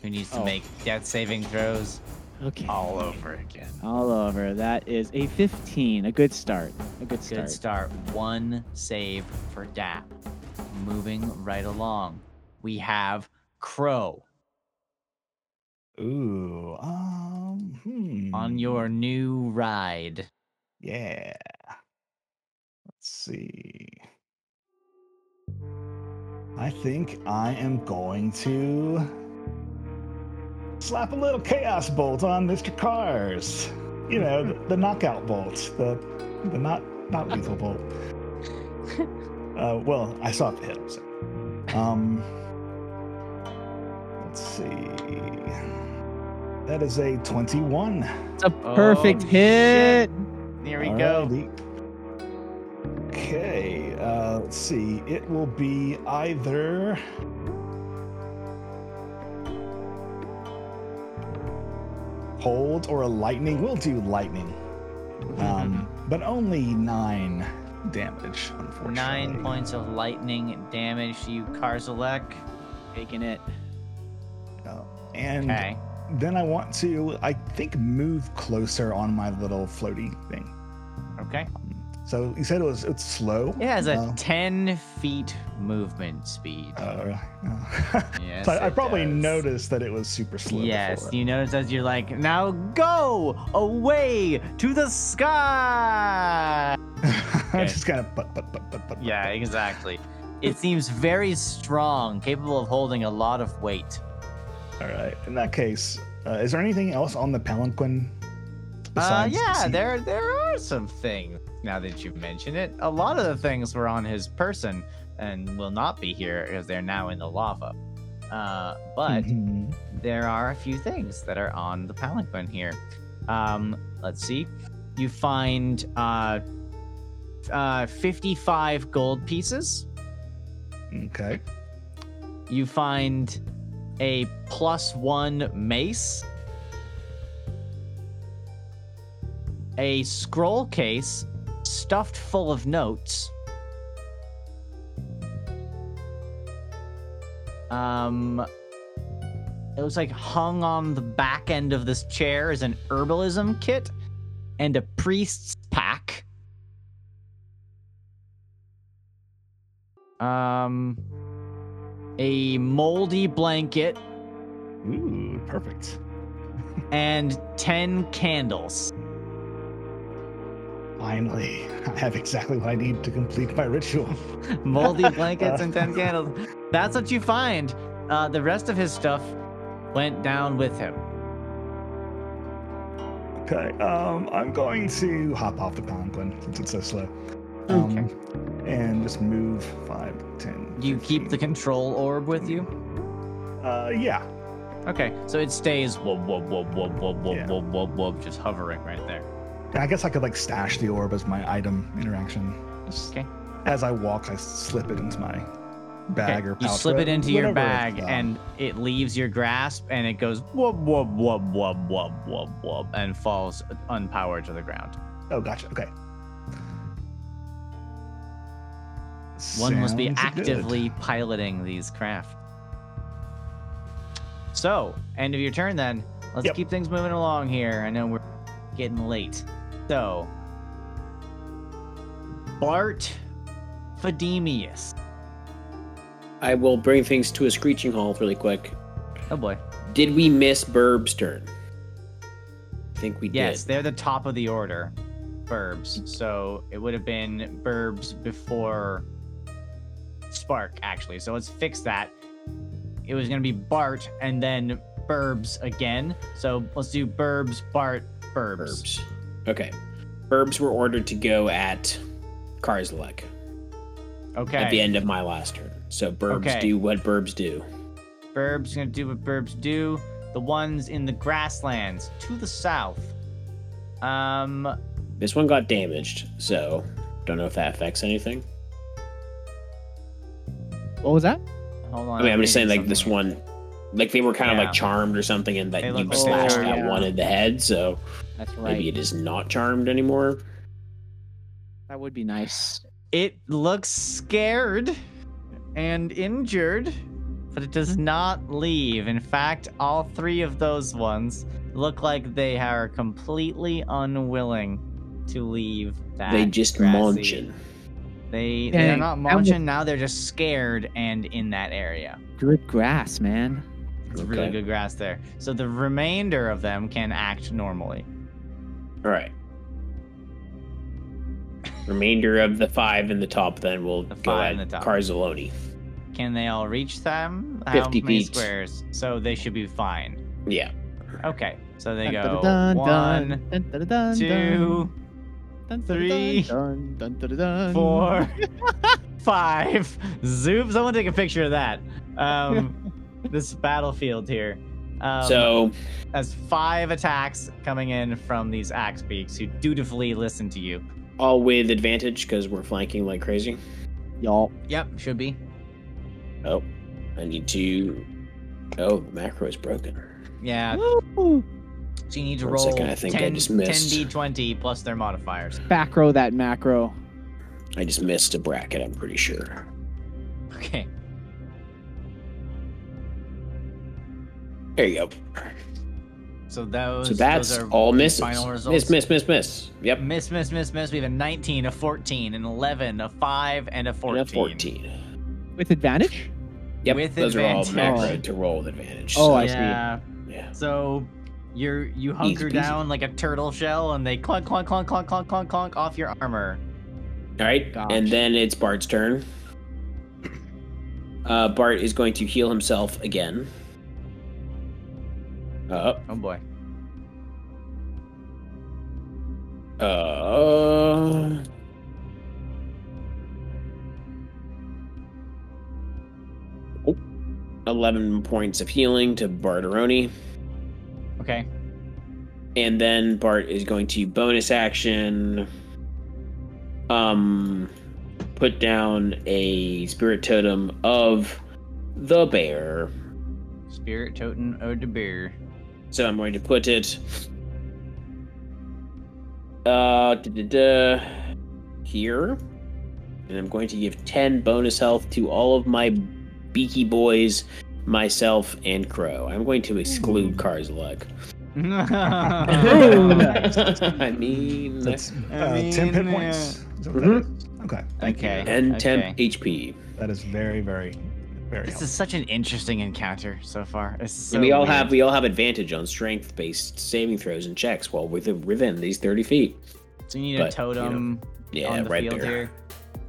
who needs to Oh. make death saving throws Okay. all over again. All over. That is a 15. A good start. A good start. Good start. One save for Dap. Moving right along, we have Crow Ooh. Um. Hmm. on your new ride. Yeah. Let's see. I think I am going to slap a little chaos bolt on Mr. Kars. You know, the, the knockout bolt, the the not not lethal bolt. Uh, well, I saw it hit him. So. Um. Let's see. That is a twenty-one. It's a perfect Oh, hit. Here we go. Alrighty. Okay, uh, let's see. It will be either. Hold or a lightning. We'll do lightning. Um, but only nine damage, unfortunately. Nine points of lightning damage to you, Karzelek. Taking it. Uh, and Okay. then I want to, I think, move closer on my little floaty thing. Okay. So you said it was it's slow. It has a Oh. 10 feet movement speed. Uh, really? Yes, so I, probably does. noticed that it was super slow. Yes, before. you notice as you're like, now go away to the sky. I'm just kind of but but but but but. Yeah, exactly. It seems very strong, capable of holding a lot of weight. All right. In that case, uh, is there anything else on the palanquin? Uh, the yeah, there there are some things. Now that you mention it, a lot of the things were on his person and will not be here because they're now in the lava. Uh, but Mhm. there are a few things that are on the palanquin here. Um, let's see. You find uh, uh, 55 gold pieces. Okay. You find a plus one mace, a scroll case stuffed full of notes. Um, it looks like hung on the back end of this chair is an herbalism kit and a priest's pack. Um, a moldy blanket Ooh, perfect. and 10 candles. Finally, I have exactly what I need to complete my ritual. Moldy blankets and 10 candles. That's what you find. Uh, the rest of his stuff went down with him. Okay, um, I'm going to hop off the palanquin since it's so slow. Um, And just move 5, 10. You keep the control orb with you? Uh, yeah. Okay, so it stays whoop, whoop, whoop, whoop, whoop, whoop, Yeah. whoop, whoop, whoop, just hovering right there. I guess I could like stash the orb as my item interaction. Just Okay. As I walk, I slip it into my bag Okay, or pouch. you slip it into your bag and it leaves your grasp and it goes whoop, whoop, whoop, whoop, whoop, whoop, whoop, and falls unpowered to the ground. Oh, gotcha. Okay. One must be Sounds good. actively piloting these craft. So, end of your turn then. Let's Yep. keep things moving along here. I know we're getting late. So, Bart Fademius. I will bring things to a screeching halt really quick. Oh boy. Did we miss Burb's turn? I think we Yes, did. Yes, they're the top of the order. Burbs. So it would have been Burbs before Spark, actually. So let's fix that. It was going to be Bart and then Burbs again. So let's do Burbs, Bart, Burbs. Burbs. Okay. Burbs were ordered to go at Karzelek Okay. at the end of my last turn. So Burbs Okay. do what Burbs do. Burbs going to do what Burbs do. The ones in the grasslands to the south. Um, This one got damaged, so don't know if that affects anything. What was that? hold on. I mean, I'm just saying, like this something here. one, like they were kind of like charmed or something, and that They you look like they slashed are, that yeah. one in the head. So That's right. maybe it is not charmed anymore. That would be nice. It looks scared and injured, but it does not leave. In fact, all three of those ones look like they are completely unwilling to leave that. they just grassy- munching. They they're not that munching now. They're just scared and in that area. Good grass, man. It's really good grass there. So the remainder of them can act normally. All right. Remainder of the five in the top then will The go five at in the top. Carzaloni. Can they all reach them? 50 How many feet. squares? So they should be fine. Yeah. Okay, so they go dun, dun, one, dun, two, dun, dun, three, four, five. Zoom. Someone take a picture of that. Um, this battlefield here. Um, so as five attacks coming in from these axe beaks who dutifully listen to you. all with advantage because we're flanking like crazy. Y'all. Yep, should be. Oh, I need to. Oh, the macro is broken. Yeah. Woo! So you need to One roll second, I think I 10, just missed. 10d20 plus their modifiers. Back row that macro. I just missed a bracket. I'm pretty sure. Okay. There you go. So those. So that's those are all misses. Final results. Miss, miss, miss, miss. Yep. Miss, miss, miss, miss. We have a 19, a 14, an 11, a 5, and a 14. And a 14. With advantage? Yep. With those are all advantage. macro to roll with advantage. Oh, so, I see. yeah. yeah. So you're you hunker peasy. down like a turtle shell, and they clunk, clunk, clunk, clunk, clunk, clunk, clunk off your armor. All right, Gosh. and then it's Bart's turn. Uh, Bart is going to heal himself again. Uh, Oh boy. uh, oh, 11 points of healing to Barteroni. Okay. And then Bart is going to bonus action um put down a spirit totem of the bear. Spirit totem ode to beer. So I'm going to put it uh here. And I'm going to give 10 bonus health to all of my beaky boys, myself, and Crow. I'm going to exclude Karzelek. I mean, That's I uh, 10 hit points. Is that what that is? Okay. Thank Okay. you. and temp okay. HP. That is very, very Very This helpful. is such an interesting encounter so far. This is so we all weird. have we all have advantage on strength-based saving throws and checks while within within these thirty feet. So you need but, a you know, totem Yeah, on the right field there. here,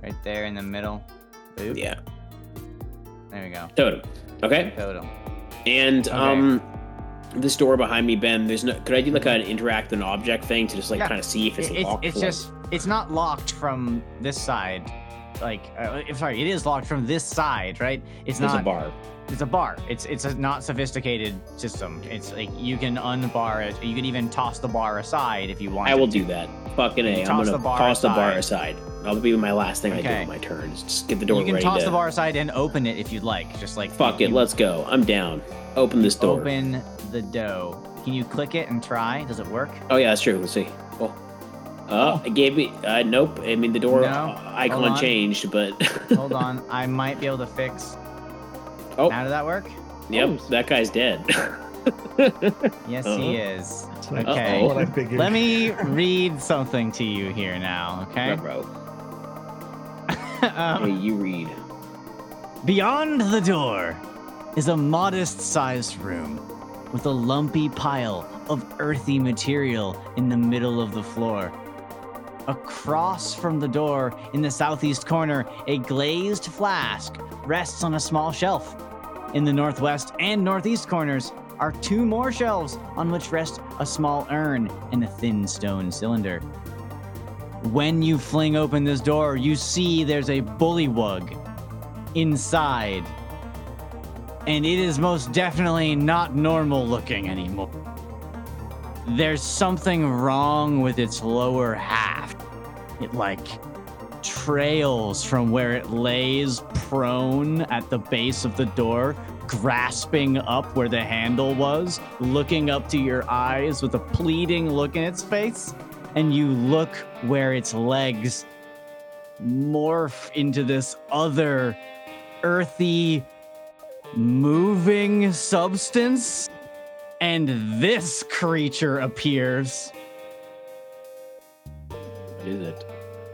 right there in the middle. Boop. Yeah, There we go. totem. Okay, Totem. and Okay. um, this door behind me, Ben. There's no. Could I do like an interact an object thing to just like Yeah. kind of see if it's it's locked? it's just it's not locked from this side. Like, uh, sorry, it is locked from this side, right? It's there's not. a bar. It's a bar. It's it's a not sophisticated system. It's like you can unbar it. You can even toss the bar aside if you want. I will do that. Fucking a. I'm toss gonna the bar toss the bar aside. aside. That'll be my last thing I do on my turn. Just get the door You can toss to. the bar aside and open it if you'd like. Just like Fuck it. you Let's go. I'm down. Open this door. Open the dough. Can you click it and try? Does it work? Oh yeah, that's true. Let's see. Oh. Oh, it gave me. Uh, nope. I mean, the door No. uh, icon on. changed, but. Hold on. I might be able to fix. Oh. How did that work? Yep, that guy's dead. Yes, Uh-oh. he is. That's what I- Okay. what I. Let me read something to you here now, okay? bro. um, Hey, you read. Beyond the door is a modest sized room with a lumpy pile of earthy material in the middle of the floor. Across from the door in the southeast corner, a glazed flask rests on a small shelf. In the northwest and northeast corners are two more shelves on which rest a small urn and a thin stone cylinder. When you fling open this door, you see there's a bullywug inside. And it is most definitely not normal looking anymore. There's something wrong with its lower half. It like trails from where it lays prone at the base of the door, grasping up where the handle was, looking up to your eyes with a pleading look in its face. And you look where its legs morph into this other earthy, moving substance. And this creature appears. Is it?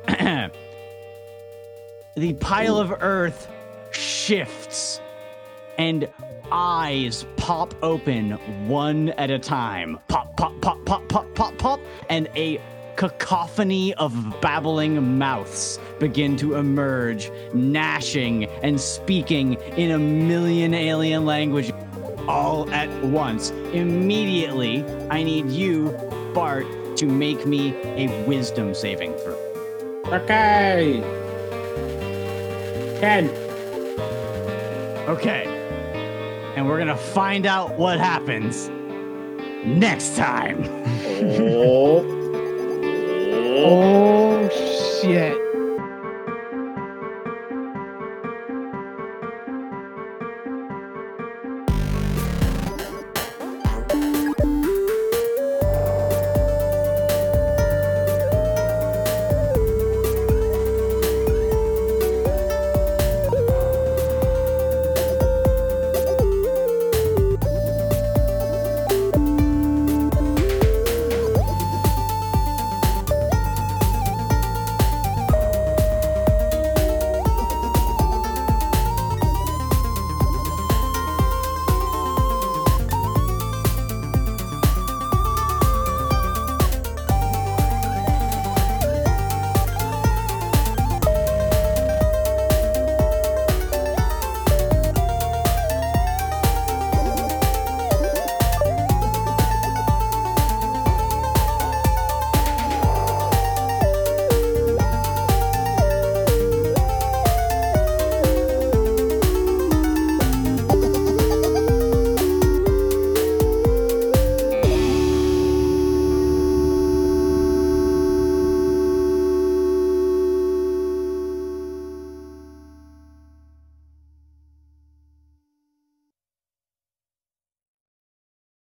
the pile of earth shifts and eyes pop open one at a time. Pop, pop, pop, pop, pop, pop, pop. And a cacophony of babbling mouths begin to emerge, gnashing and speaking in a million alien languages all at once. Immediately, I need you, Bart, to make me a wisdom saving throw. Okay. Ten. Okay. And we're gonna find out what happens next time. Oh. Oh shit.